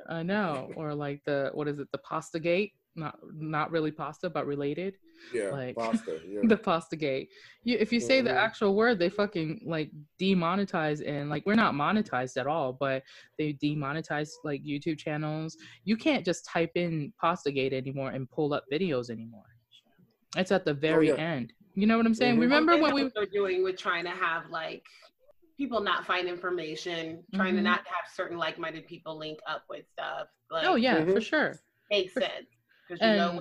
I know, or like the what is it? The pasta gate? Not not really pasta, but related. Yeah, Like- pasta. Yeah. The pasta gate. You if you say the Mhm. actual word, they fucking like demonetize and like we're not monetized at all, but they demonetize like YouTube channels. You can't just type in pasta gate anymore and pull up videos anymore. It's at the very yeah. end. You know what I'm saying? Mhm. Remember Well, when we were what they're doing with trying to have like people not find information, trying to Mhm. not have certain like-minded people link up with stuff. Like, Oh yeah, for Mhm. sure. makes sense because you know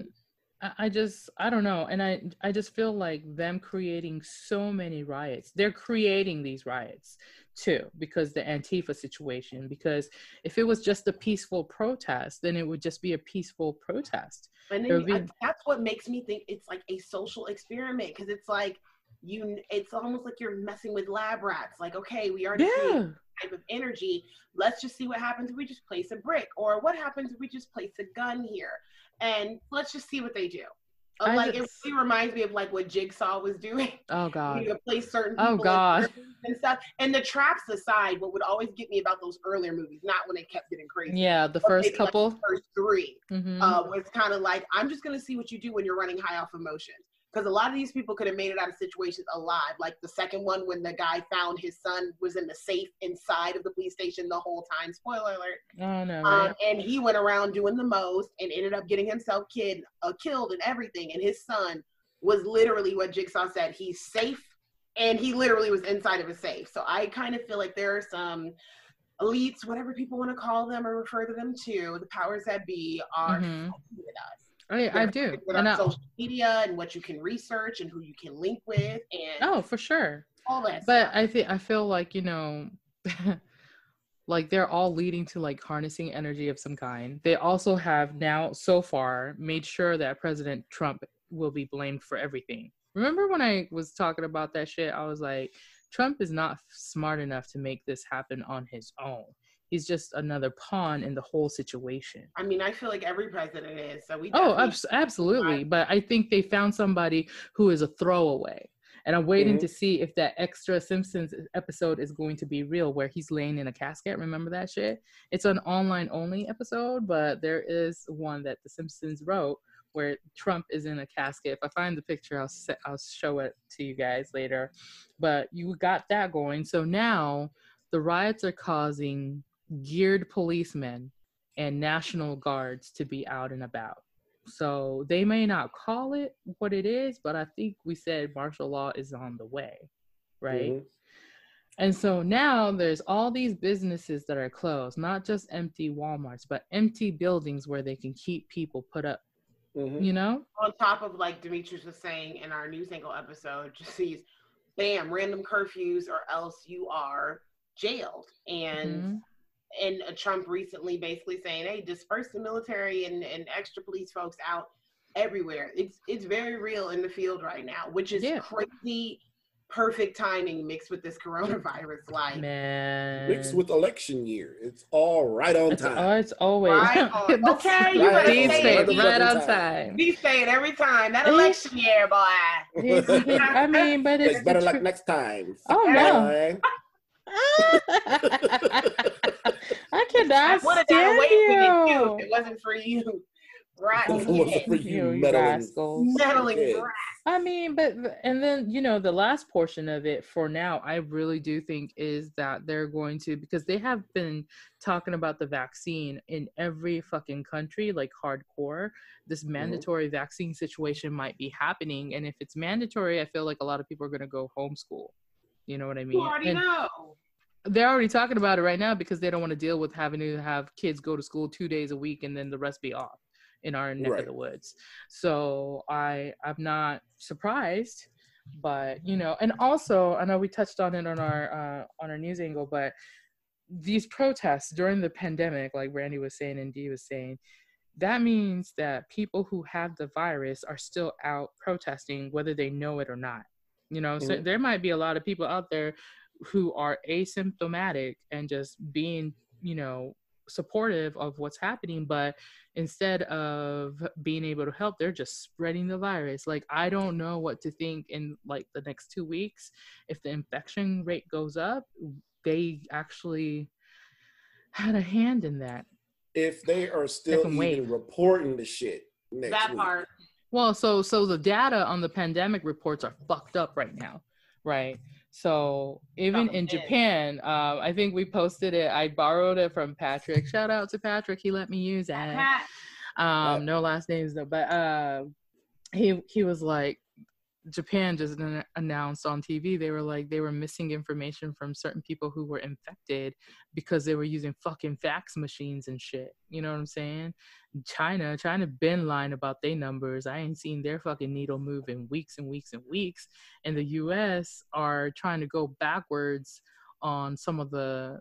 I I just I don't know, and I I just feel like them creating so many riots. They're creating these riots too because the Antifa situation. Because if it was just a peaceful protest, then it would just be a peaceful protest. And then would I- that's what makes me think it's like a social experiment because it's like you it's almost like you're messing with lab rats like okay we already Yeah, type of energy let's just see what happens if we just place a brick or what happens if we just place a gun here and let's just see what they do Uh, like it really reminds me of like what jigsaw was doing oh god, you place certain Oh, God. and stuff and the traps aside what would always get me about those earlier movies not when they kept getting crazy yeah. The first maybe, like, couple. the first three Mhm. uh, was kind of like, I'm just going to see what you do when you're running high off emotions. Because a lot of these people could have made it out of situations alive. Like the second one, when the guy found his son was in the safe inside of the police station the whole time. Spoiler alert. oh no, right? Um, and he went around doing the most and ended up getting himself kid, uh, killed and everything. And his son was literally what Jigsaw said. He's safe, and he literally was inside of a safe. So I kind of feel like there are some elites, whatever people want to call them or refer to them to, the powers that be are Mhm. with us. I, I do, with and I, social media and what you can research and who you can link with and oh for sure. all that. but stuff. i think i feel like you know like they're all leading to like harnessing energy of some kind they also have now so far made sure that president trump will be blamed for everything remember when i was talking about that shit i was like trump is not smart enough to make this happen on his own he's just another pawn in the whole situation I mean, I feel like every president is. So we Oh, abs- absolutely. But I think they found somebody who is a throwaway. and I'm waiting Mhm. to see if that extra Simpsons episode is going to be real, where he's laying in a casket. Remember that shit? It's an online only episode, but there is one that the Simpsons wrote where Trump is in a casket. If I find the picture, I'll se- I'll show it to you guys later. But you got that going. So now the riots are causing geared policemen and national guards to be out and about. So they may not call it what it is, but I think we said martial law is on the way, right? Mhm. And so now there's all these businesses that are closed, not just empty Walmarts, but empty buildings where they can keep people put up, Mhm. you know? On top of like Demetrius was saying in our news angle episode, just these bam, random curfews or else you are jailed. And Mhm. And uh, Trump recently basically saying, "Hey, disperse the military and, and extra police folks out everywhere." It's it's very real in the field right now, which is Yeah. crazy. Perfect timing mixed with this coronavirus, like Man. Mixed with election year, it's all right on it's, time. it's always Right on- okay, you better These say it. Right right on on time. we say it every time. That election year, boy. I mean, but it's It's better luck tr- next time. Oh no! Bye. I cannot would have stand done away with it too you. if it wasn't for you. Right. It wasn't for You, you you meddling. rascals. Meddling kids. brat. I mean, but and then you know the last portion of it for now, I really do think is that they're going to because they have been talking about the vaccine in every fucking country like hardcore. This mm-hmm. mandatory vaccine situation might be happening, and if it's mandatory, I feel like a lot of people are going to go homeschool. You know what I mean? You already And know. They're already talking about it right now because they don't want to deal with having to have kids go to school two days a week and then the rest be off in our neck Right. of the woods. So I I'm not surprised, but you know, and also I know we touched on it on our uh, on our news angle, but these protests during the pandemic, like Randy was saying and Dee was saying, that means that people who have the virus are still out protesting whether they know it or not. You know, so Mhm. there might be a lot of people out there who are asymptomatic and just being, you know, supportive of what's happening, but instead of being able to help, they're just spreading the virus. Like I don't know what to think in like the next two weeks. If the infection rate goes up, they actually had a hand in that. If they are still Second wave. even reporting the shit next That week. part. Well, so so the data on the pandemic reports are fucked up right now, right? So even Oh, in. Japan, uh, I think we posted it. I borrowed it from Patrick. Shout out to Patrick. He let me use it. Um, no last names though, but uh, he he was like, Japan just an- announced on TV they were like they were missing information from certain people who were infected because they were using fucking fax machines and shit. You know what I'm saying? China, China been lying about their numbers. I ain't seen their fucking needle move in weeks and weeks and weeks. And the U.S. are trying to go backwards on some of the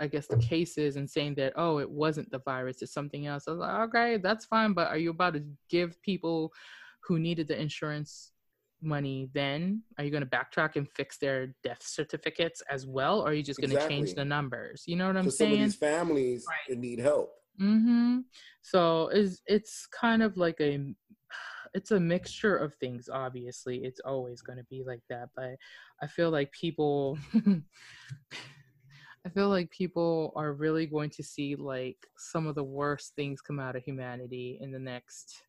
I guess the cases and saying that oh it wasn't the virus it's something else. I was like okay that's fine, but are you about to give people who needed the insurance money then? Are you going to backtrack and fix their death certificates as well, or are you just going to change the numbers? You know what I'm Because some of saying? these families Right. need help. Mm-hmm. So it's it's kind of like a it's a mixture of things. Obviously, it's always going to be like that. But I feel like people, I feel like people are really going to see like some of the worst things come out of humanity in the next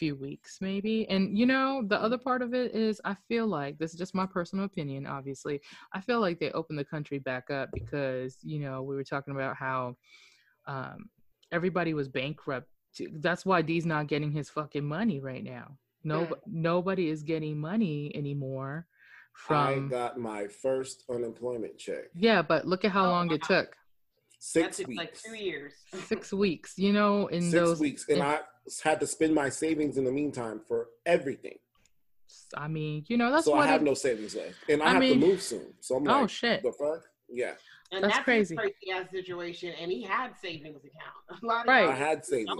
few weeks, maybe. And you know, the other part of it is I feel like this is just my personal opinion. Obviously, I feel like they opened the country back up because you know we were talking about how. Um, everybody was bankrupt. That's why D's not getting his fucking money right now. No, Mm. nobody is getting money anymore from I got my first unemployment check. Yeah, but look at how Oh, long it took. Six That's weeks. like two years. Six weeks. You know, in Six those. weeks. And in- I had to spend my savings in the meantime for everything. I mean, you know, that's so what. I have it- no savings left. And I, I have mean- to move soon. So I'm oh like, shit! the fuck? Yeah. And That's that's, crazy. crazy ass situation. And he had savings account. A lot of Right. I y'all had savings.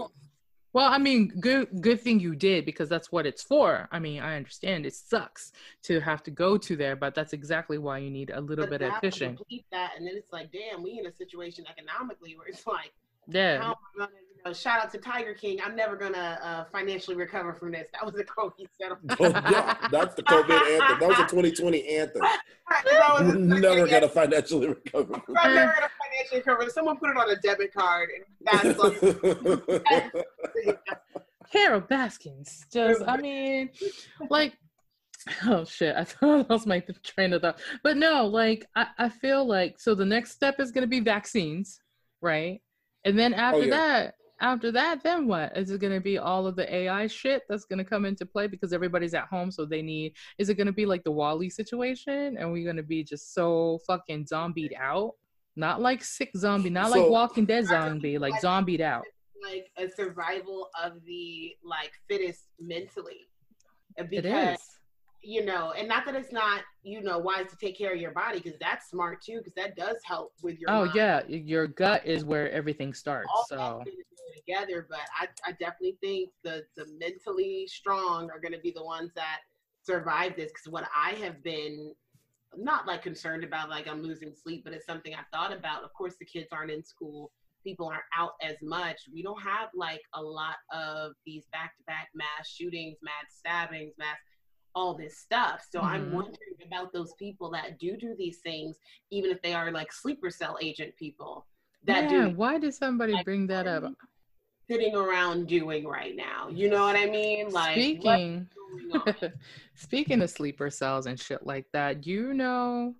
Don't. Well, I mean, good good thing you did because that's what it's for. I mean, I understand it sucks to have to go to there, but that's exactly why you need a little But bit of now fishing. complete that, and then it's like, damn, we in a situation economically where it's like, Yeah. how am I gonna, you know, shout out to Tiger King. I'm never gonna uh, financially recover from this. That was a Kobe settlement. Oh, yeah, that's the COVID anthem. That was a 2020 anthem. Was You're never gonna financially recover. I'm never gonna financially recover. Someone put it on a debit card, and that's like, Carole Baskins. Just, I mean, like, oh shit, I thought I lost my train of thought. But no, like, I, I feel like, so the next step is going to be vaccines, right? And then oh, after yeah. that, after that, then what? Is it going to be all of the AI shit that's going to come into play because everybody's at home, so they need? Is it going to be like the WALL-E situation, and we're going to be just so fucking zombied out? Not like sick zombie, not like Walking Dead zombie, like zombied out. like a survival of the like fittest mentally. It Because is. you know, and not that it's not you know wise to take care of your body because that's smart too because that does help with your. Oh mind. yeah, your gut is where everything starts. all So that things go together. But I, I definitely think the the mentally strong are going to be the ones that survive this. Because what I have been not like concerned about, like I'm losing sleep, but it's something I've thought about. Of course, the kids aren't in school. People aren't out as much. We don't have like a lot of these back to back mass shootings, mass stabbings, mass all this stuff. So I'm Mhm. wondering about those people that do do these things, even if they are like sleeper cell agent people that yeah, do why did somebody like, bring that up? sitting around doing right now. You know what I mean? Like Speaking on? speaking of sleeper cells and shit like that, you know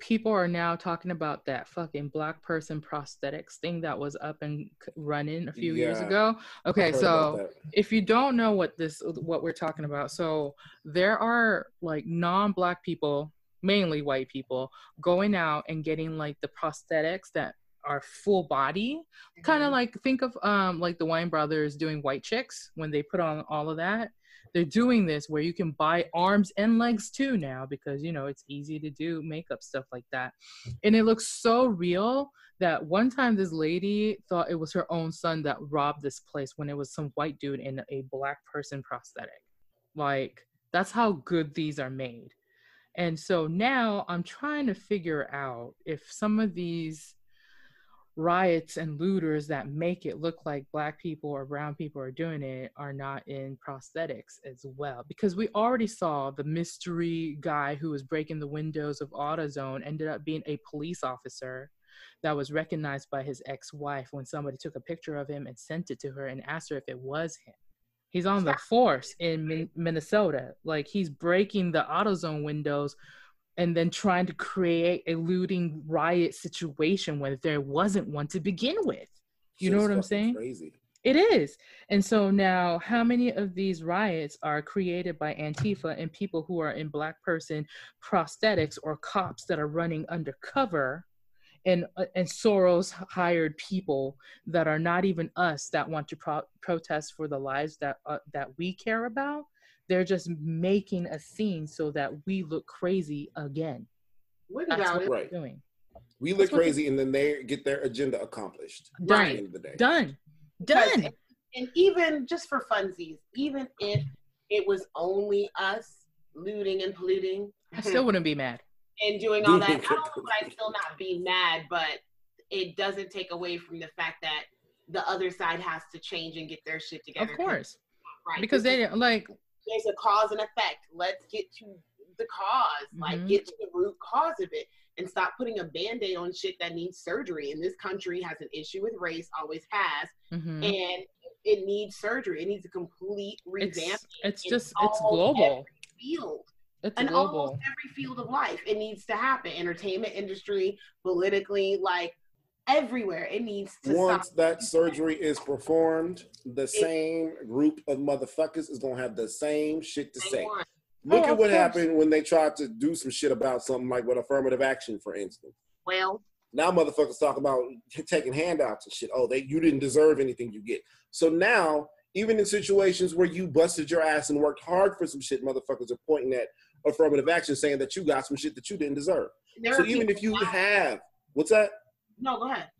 people are now talking about that fucking black person prosthetics thing that was up and running a few years ago. Okay, so if you don't know what this what we're talking about so there are like non-black people mainly white people going out and getting like the prosthetics that are full body. Kind of like think of um like the Wayans brothers doing white chicks when they put on all of that they're doing this where you can buy arms and legs too now because you know it's easy to do makeup stuff like that. And it looks so real that one time this lady thought it was her own son that robbed this place when it was some white dude in a black person prosthetic. Like that's how good these are made. And so now i'm trying to figure out if some of these riots and looters that make it look like black people or brown people are doing it are not in prosthetics as well because we already saw the mystery guy who was breaking the windows of AutoZone ended up being a police officer that was recognized by his ex-wife when somebody took a picture of him and sent it to her and asked her if it was him. He's on the force in Min- Minnesota. Like he's breaking the AutoZone windows and then trying to create a looting riot situation when there wasn't one to begin with. You know what I'm saying? Crazy. It is. And so now, how many of these riots are created by Antifa and people who are in black person prosthetics or cops that are running undercover? And, uh, and Soros hired people that are not even us that want to pro- protest for the lives that uh, that we care about. They're just making a scene so that we look crazy again. What That's about what it? Right. they're doing. We look That's crazy, and then they get their agenda accomplished. At Done. the end of the day. Done. Done. And even just for funsies, even if it was only us looting and polluting I still hmm, wouldn't be mad. and doing all that, not only would I still not be mad, but it doesn't take away from the fact that the other side has to change and get their shit together. Of course. right? Because they is- like there's a cause and effect. Let's get to the cause, like Mhm. get to the root cause of it, and stop putting a band-aid on shit that needs surgery. And this country has an issue with race, always has, mhm. and it needs surgery. It needs a complete it's revamp it's in just it's global. field. It's in global. almost every field of life. It needs to happen. Entertainment industry, politically, like everywhere. It needs to Once stop. that surgery is performed, the same group of motherfuckers is gonna have the same shit to say. One. Look Oh, at what course. happened when they tried to do some shit about something like with affirmative action, for instance. Well, Now motherfuckers talk about taking handouts and shit. Oh, they you didn't deserve anything you get. So now, even in situations where you busted your ass and worked hard for some shit, motherfuckers are pointing at affirmative action, saying that you got some shit that you didn't deserve. there So even if you now- have, what's that? No, go ahead.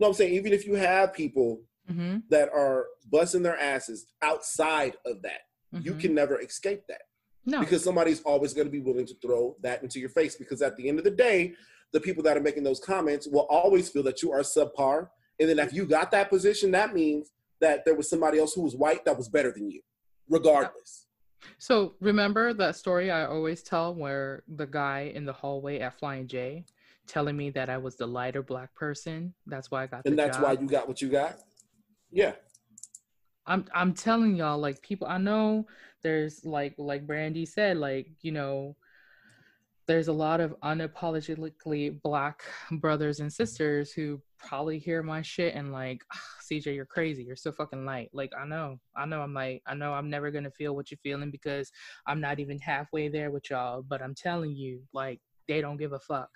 No, I'm saying even if you have people hmm that are busting their asses outside of that, you can never escape that Mm-hmm. no. because somebody's always going to be willing to throw that into your face. Because at the end of the day, the people that are making those comments will always feel that you are subpar. And then if you got that position, that means that there was somebody else who was white that was better than you, regardless. So remember that story I always tell where the guy in the hallway at Flying J telling me that I was the lighter black person. That's why I got And that's job. why you got what you got. Yeah. I'm I'm telling y'all, like people I know there's like like Brandy said, like, you know, there's a lot of unapologetically black brothers and sisters who probably hear my shit and like "Ah, CJ, you're crazy. You're so fucking light. Like I know, I know I'm like, I know I'm never gonna feel what you're feeling because I'm not even halfway there with y'all. But I'm telling you, like, they don't give a fuck.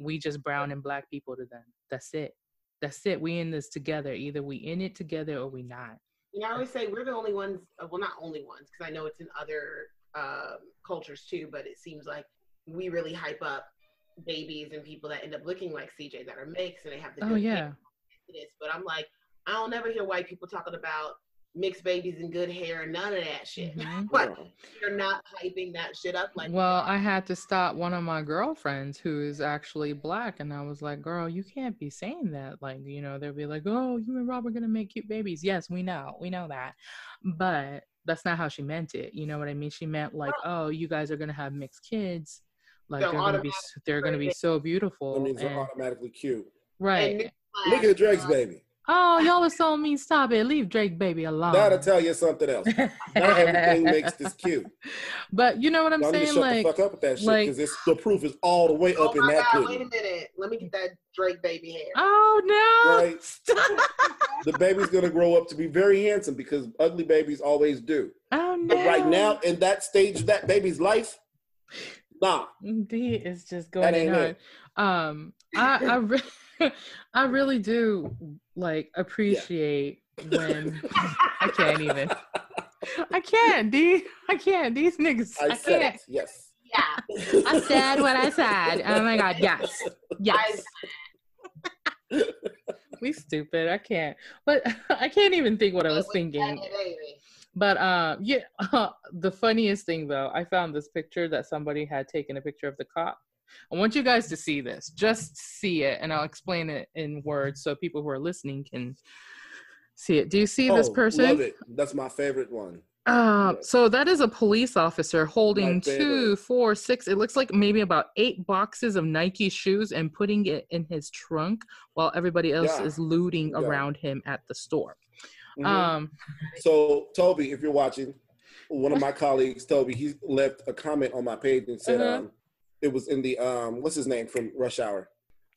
We just brown and black people to them. That's it. That's it. We in this together. Either we in it together or we not. You know, I always say we're the only ones. uh, Well, not only ones, because I know it's in other um, cultures too. But it seems like we really hype up babies and people that end up looking like CJ that are mixed and they have the Oh yeah. hair to this. But I'm like, I don't ever hear white people talking about mixed babies and good hair and none of that shit. Mhm. But Yeah. you're not hyping that shit up like. Well, I had to stop one of my girlfriends who is actually black, and I was like, "Girl, you can't be saying that." Like, you know, they'll be like, "Oh, you and Rob are gonna make cute babies." Yes, we know, we know that, but that's not how she meant it. You know what I mean? She meant like, "Oh, you guys are gonna have mixed kids, like They'll they're gonna be, they're gonna be so That beautiful." means they're and- automatically cute. right? And- Look at the Drake's baby. Oh, y'all are so mean. Stop it. Leave Drake baby alone. That'll tell you something else. Not everything makes this cute. But you know what I'm Y'all need to saying? shut Like, the fuck up with that shit like- because the proof is all the way Oh up in my that God! Wait a minute. Let me get that Drake baby hair. oh no! Right. Stop. The baby's gonna grow up to be very handsome because ugly babies always do. Oh no! But right now, in that stage of that baby's life, nah. D is just going That in ain't hard. it. Um, I I, re- I really do like appreciate when I can't even. I can't, D. I can't. These niggas. I, I said can't. it. Yes. Yeah. I said what I said. Oh my god, yes, yes. we stupid. I can't. But I can't even think what I was thinking. But uh, yeah, the funniest thing though, I found this picture that somebody had taken a picture of the cop. I want you guys to see this. Just see it, and I'll explain it in words so people who are listening can see it. Do you see this Oh, person? Love it. That's my favorite one. Uh, so that is a police officer holding two, four, six. It looks like maybe about eight boxes of Nike shoes and putting it in his trunk while everybody else Yeah. is looting Yeah. around him at the store. Mhm. Um, So, Toby, if you're watching, one of my colleagues, Toby, he left a comment on my page and said, Uh-huh. um, it was in the um, what's his name from Rush Hour?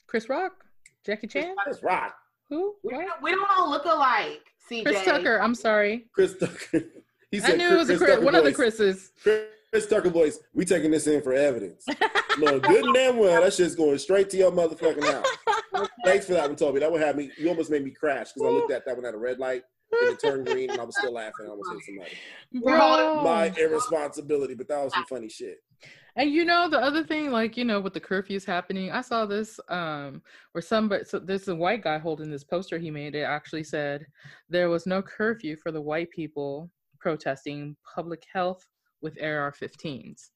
Chris Rock, Jackie Chan, Chris Rock. who? We don't, we don't all look alike, CJ. Chris Tucker. I'm sorry. Chris Tucker. He I knew it was a Chris, Tucker one of the. Chris's. Chris, Chris Tucker voice. We taking this in for evidence. no, good and damn well, that shit's going straight to your motherfucking house. Thanks for that one, Toby. That would have me. You almost made me crash because I looked at that one at a red light and it turned green, and I was still laughing. I almost hit somebody. Bro. My irresponsibility, but that was some funny shit. And you know the other thing, like you know, with the curfews happening, I saw this um where somebody so there's a white guy holding this poster he made. It actually said there was no curfew for the white people protesting public health with AR-15s.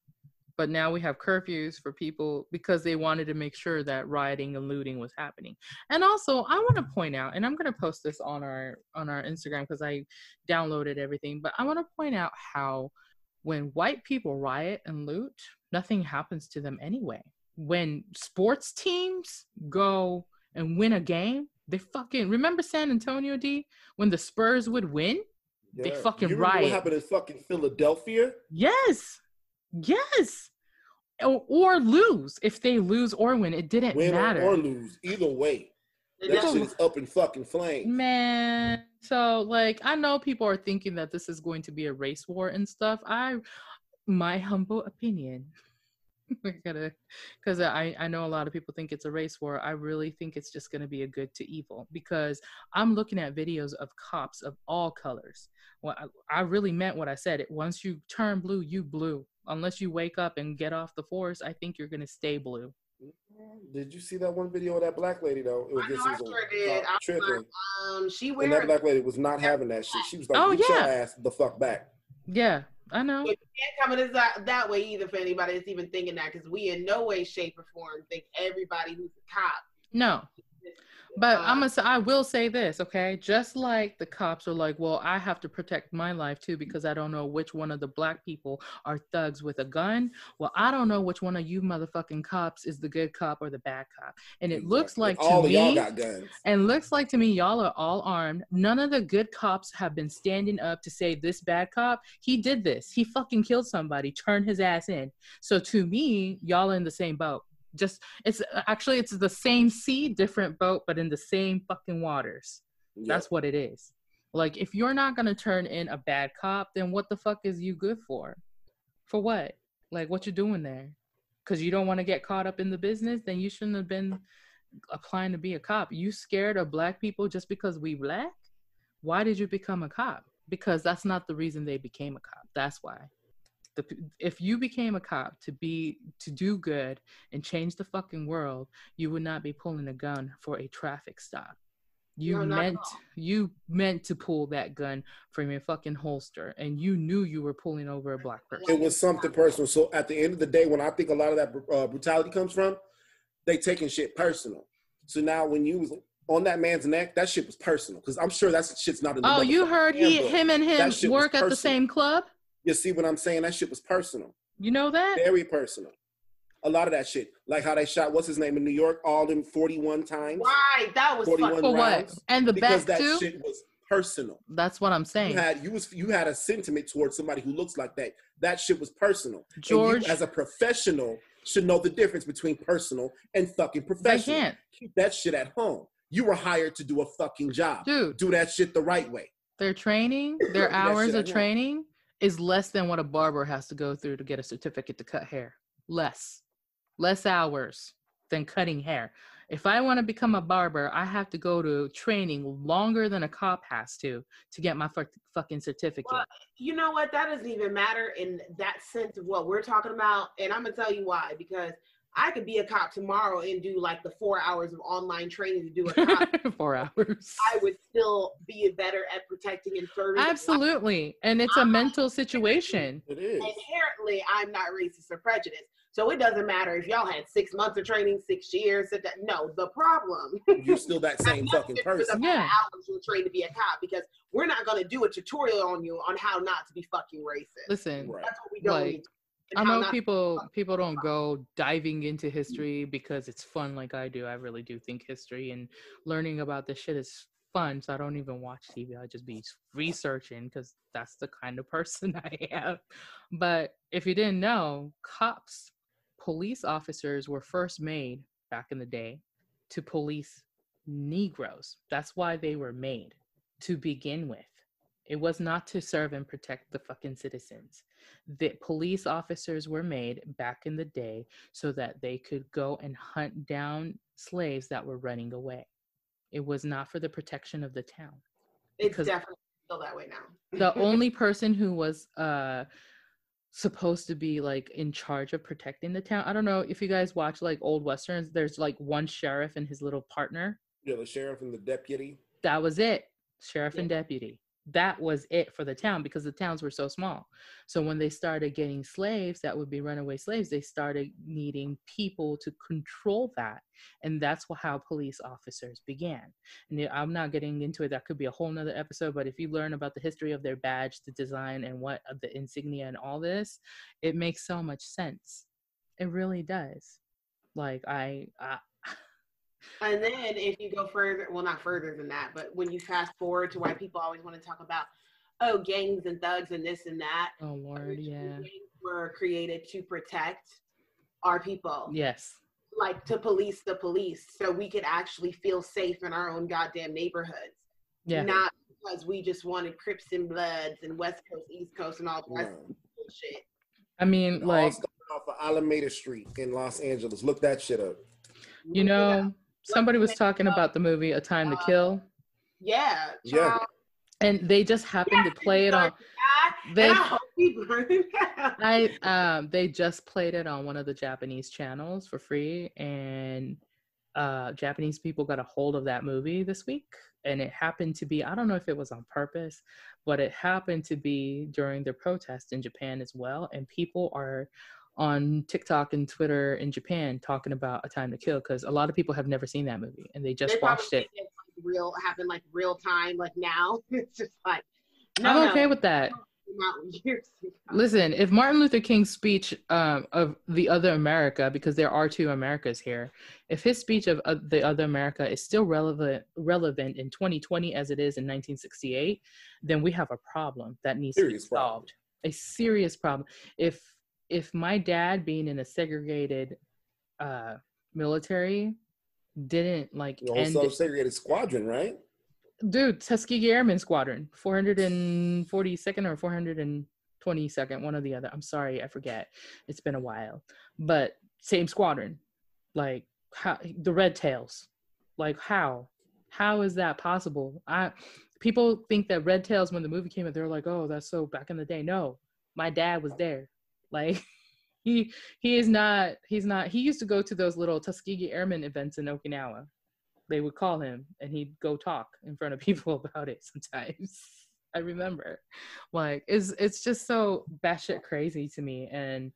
But now we have curfews for people because they wanted to make sure that rioting and looting was happening. And also, I want to point out, and I'm going to post this on our on our Instagram because I downloaded everything. But I want to point out how when white people riot and loot, nothing happens to them anyway. When sports teams go and win a game, they fucking remember San Antonio D when the Spurs would win? They fucking you remember riot. What happened in fucking Philadelphia? Yes. Yes. Or, or lose. If they lose or win, it didn't Win matter. or lose, either way, that doesn't- shit is up in fucking flames. Man, so like I know people are thinking that this is going to be a race war and stuff. I my humble opinion. Because I, I know a lot of people think it's a race war. I really think it's just gonna be a good to evil because I'm looking at videos of cops of all colors. Well, I, I really meant what I said. It once you turn blue, you blue. Unless you wake up and get off the force, I think you're gonna stay blue. Did you see that one video of that black lady though? It was I know, just I sure did. cop I was tripping, Um, she and that black lady was not having that shit. She was like, Oh, "Get your yeah. ass the fuck back." Yeah, I know. can't come in that, that way either for anybody that's even thinking that because we in no way, shape, or form think everybody who's a cop. No. But Uh, I'm gonna say I will say this, okay? Just like the cops are like, well, I have to protect my life too because I don't know which one of the black people are thugs with a gun. Well, I don't know which one of you motherfucking cops is the good cop or the bad cop. And it looks like all to of y'all me, got guns. and looks like to me, y'all are all armed. None of the good cops have been standing up to say this bad cop, he did this. He fucking killed somebody, turned his ass in. So to me, y'all are in the same boat. Just it's actually it's the same sea, different boat, but in the same fucking waters. That's what it is. Like if you're not gonna turn in a bad cop, then what the fuck is you good for? For what? Like what you doing there? Because you don't want to get caught up in the business, then you shouldn't have been applying to be a cop. You scared of black people just because we black? Why did you become a cop? Because that's not the reason they became a cop. That's why. The, if you became a cop to be to do good and change the fucking world, you would not be pulling a gun for a traffic stop. You No, meant you meant to pull that gun from your fucking holster, and you knew you were pulling over a black person. it was something personal. So at the end of the day, when I think a lot of that uh, brutality comes from, they taking shit personal. So now when you was on that man's neck, that shit was personal because I'm sure that shit's not in the Oh, you heard he, handbook. him and him That shit was work at the same club? You see what I'm saying? That shit was personal, You know that? very personal. A lot of that shit, like how they shot what's his name in New York, all them 41 times Right, that was 41 fucking. For what? rounds, And the best. because back that too? shit was personal. That's what I'm saying. You had you was you had a sentiment towards somebody who looks like that. That shit was personal. And you, George, as a professional, should know the difference between personal and fucking they professional. can't. Keep that shit at home. You were hired to do a fucking job. Dude, Do that shit the right way. their training, their hours of know. training is less than what a barber has to go through to get a certificate to cut hair. Less. Less hours than cutting hair. If I want to become a barber, I have to go to training longer than a cop has to to get my fuck- fucking certificate. Well, You know what? That doesn't even matter in that sense of what we're talking about. And I'm gonna tell you why. Because I could be a cop tomorrow and do like the four hours of online training to do a cop. Four hours. I would still be better at protecting and serving. Absolutely. And it's a mental situation. It is. Inherently, I'm not racist or prejudiced. So it doesn't matter if y'all had six months of training, six years. it- No, the problem You're still that same fucking nothing to do with person. the Yeah. hours you're trained to be a cop because we're not going to do a tutorial on you on how not to be fucking racist. Listen, Right. That's what we don't Like, need. I know not- people people don't go diving into history because it's fun like I do. I really do think history and learning about this shit is fun. So I don't even watch TV. I just be researching because that's the kind of person I am. But if you didn't know, cops, police officers were first made back in the day to police Negroes. That's why they were made to begin with. It was not to serve and protect the fucking citizens that police officers were made back in the day so that they could go and hunt down slaves that were running away. It was not for the protection of the town. it's because- definitely still that way now. The only person who was uh supposed to be like in charge of protecting the town. I don't know if you guys watch like old westerns, there's like one sheriff and his little partner. Yeah, the sheriff and the deputy. That was it. Sheriff and deputy. That was it for the town because the towns were so small. So when they started getting slaves that would be runaway slaves, they started needing people to control that. And that's how police officers began. And I'm not getting into it. That could be a whole nother episode. But if you learn about the history of their badge, the design, and what of the insignia and all this, it makes so much sense. It really does. Like I, I And then if you go further, well, not further than that, but when you fast forward to why people always want to talk about, oh, gangs and thugs and this and that, oh Lord, yeah. gangs were created to protect our people, Yes. like to police the police, so we could actually feel safe in our own goddamn neighborhoods. Yeah. Not because we just wanted Crips and Bloods and West Coast, East Coast, and all the rest No. bullshit. I mean, It all like, started off of Alameda Street in Los Angeles. Look that shit up. you know, somebody was talking about the movie A Time to Kill, Yeah. Yeah. child. and they just happened to play it on. I- They, I hope he burn it down. I, um, they just played it on one of the Japanese channels for free, and uh, Japanese people got a hold of that movie this week, and it happened to be. I don't know if it was on purpose, but it happened to be during the protest in Japan as well, and people are on TikTok and Twitter in Japan talking about A Time to Kill because a lot of people have never seen that movie and they just They watched it. it's, like, real happen like real time, like now. It's just like no, I'm no, okay with that. not years ago. Listen, if Martin Luther King's speech um, of the other America, because there are two Americas here, if his speech of uh, the other America is still relevant relevant in 2020 as it is in 1968, then we have a problem that needs to Serious be problem. solved. A serious problem. If if my dad being in a segregated uh, military didn't like The end whole segregated squadron, right? dude tuskegee airman squadron 442nd or 422nd one or the other. I'm sorry i forget. It's been a while. But same squadron. Like how the red tails. Like how? How is that possible? I people think that red tails when the movie came out they're like oh that's so back in the day. No my dad was there like he he is not he's not he used to go to those little tuskegee airmen events in okinawa they would call him and he'd go talk in front of people about it sometimes. I remember. Like it's it's just so batshit crazy to me. And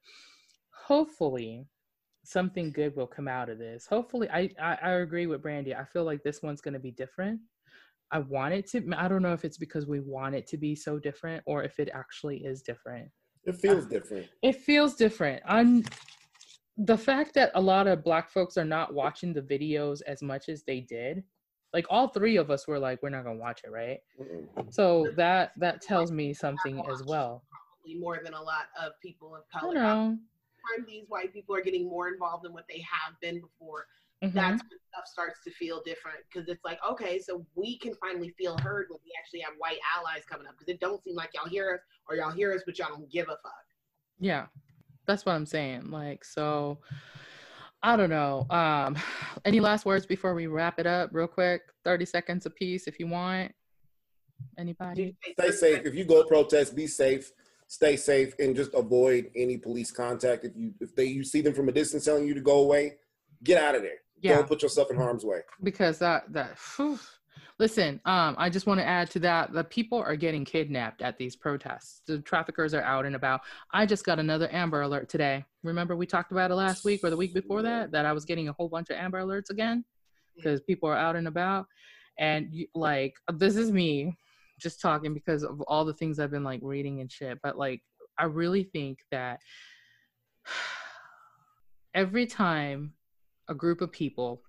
hopefully something good will come out of this. Hopefully I, I, I agree with Brandy. I feel like this one's gonna be different. I want it to I don't know if it's because we want it to be so different or if it actually is different It feels different. it feels different. I'm the fact that a lot of black folks are not watching the videos as much as they did. Like all three of us were like, we're not gonna watch it, right? Mm-mm. So that that tells me something as well. Probably more than a lot of people of color. don't know. These white people are getting more involved than what they have been before. Mhm. That's when stuff starts to feel different because it's like, okay, so we can finally feel heard when we actually have white allies coming up because it don't seem like y'all hear us or y'all hear us, but y'all don't give a fuck. Yeah, that's what I'm saying. Like, so I don't know. Um, any last words before we wrap it up, real quick? Thirty seconds apiece, if you want. Anybody? Stay safe. If you go protest, be safe. Stay safe and just avoid any police contact. If you if they you see them from a distance telling you to go away, get out of there. Yeah. Don't put yourself in harm's way. because that that whew. listen um i just want to add to that the people are getting kidnapped at these protests the traffickers are out and about i just got another amber alert today remember we talked about it last week or the week before that that i was getting a whole bunch of amber alerts again because people are out and about and you, like this is me just talking because of all the things i've been like reading and shit but like i really think that every time a group of people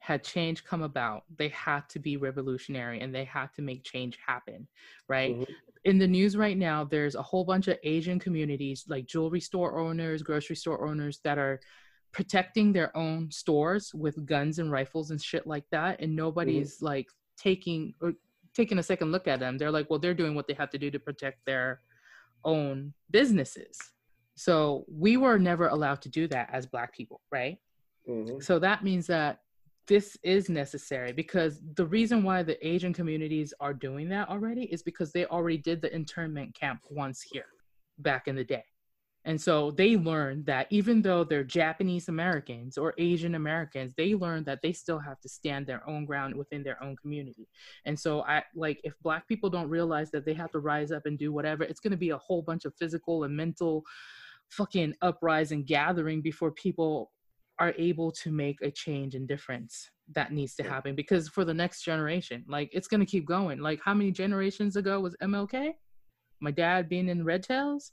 had change come about, they had to be revolutionary and they had to make change happen, right? Mhm. In the news right now, there's a whole bunch of Asian communities, like jewelry store owners, grocery store owners, that are protecting their own stores with guns and rifles and shit like that, and nobody's like taking or taking a second look at them. They're like, well, they're doing what they have to do to protect their own businesses. So we were never allowed to do that as Black people, right? Mhm. So that means that this is necessary because the reason why the Asian communities are doing that already is because they already did the internment camp once here back in the day. And so they learned that even though they're Japanese Americans or Asian Americans, they learned that they still have to stand their own ground within their own community. And so I like if black people don't realize that they have to rise up and do whatever, it's going to be a whole bunch of physical and mental fucking uprising gathering before people are able to make a change and difference that needs to happen because for the next generation like it's going to keep going. Like how many generations ago was mlk my dad being in red tails?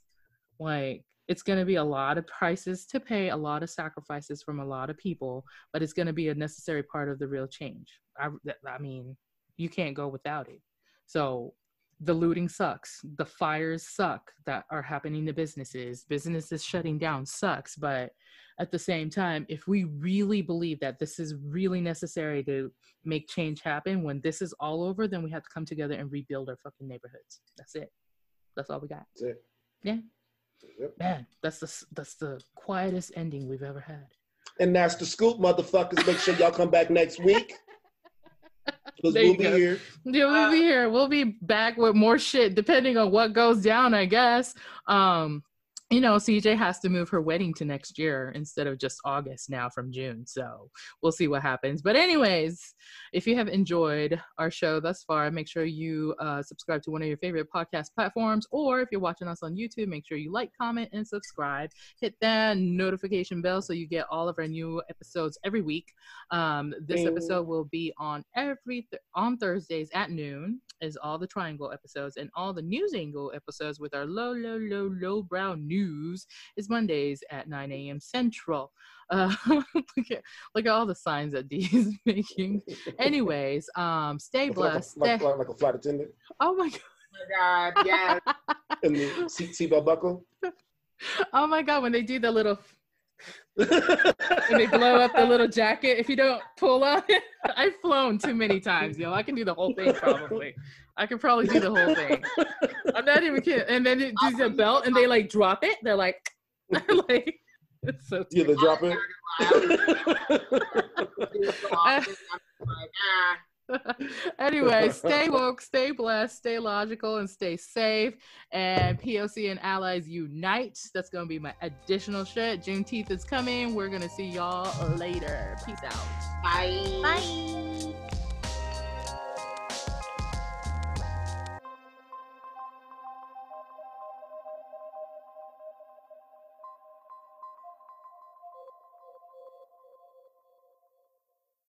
Like it's going to be a lot of prices to pay a lot of sacrifices from a lot of people but it's going to be a necessary part of the real change. I, I mean you can't go without it. So the looting sucks the fires suck that are happening to businesses businesses shutting down sucks but at the same time if we really believe that this is really necessary to make change happen when this is all over then we have to come together and rebuild our fucking neighborhoods that's it that's all we got That's it. Yeah. Yep. man that's the that's the quietest ending we've ever had And that's the scoop, motherfuckers. Make sure y'all come back next week. Because There we'll be go. here. Yeah, we'll be here. We'll be back with more shit depending on what goes down, I guess. Um you know, CJ has to move her wedding to next year instead of just August now from June. So we'll see what happens. But, anyways, if you have enjoyed our show thus far, make sure you uh, subscribe to one of your favorite podcast platforms. Or if you're watching us on YouTube, make sure you like, comment, and subscribe. Hit that notification bell so you get all of our new episodes every week. Um, this episode will be on every th- on Thursdays at noon. Is all the triangle episodes and all the news angle episodes with our low, low, low, low brow news is Mondays at 9 a.m. Central. Uh, look at look at all the signs that Dee is making. Anyways, um, stay Like, blessed. a, like, Stay- like, like a flight attendant oh my god. Oh my God, yes. in the seat seatbelt buckle. Oh my god, when they do the little when they blow up the little jacket, if you don't pull on it, I've flown too many times, yo. I can do the whole thing probably. I could probably do the whole thing. I'm not even kidding. And then it does a belt and they like drop it. They're like, like it's so Yeah, they drop it. I'm like. Ah. anyway, stay woke, stay blessed, stay logical, and stay safe. And POC and allies unite. That's gonna be my additional shit. Juneteenth is coming. We're gonna see y'all later. Peace out. Bye. Bye.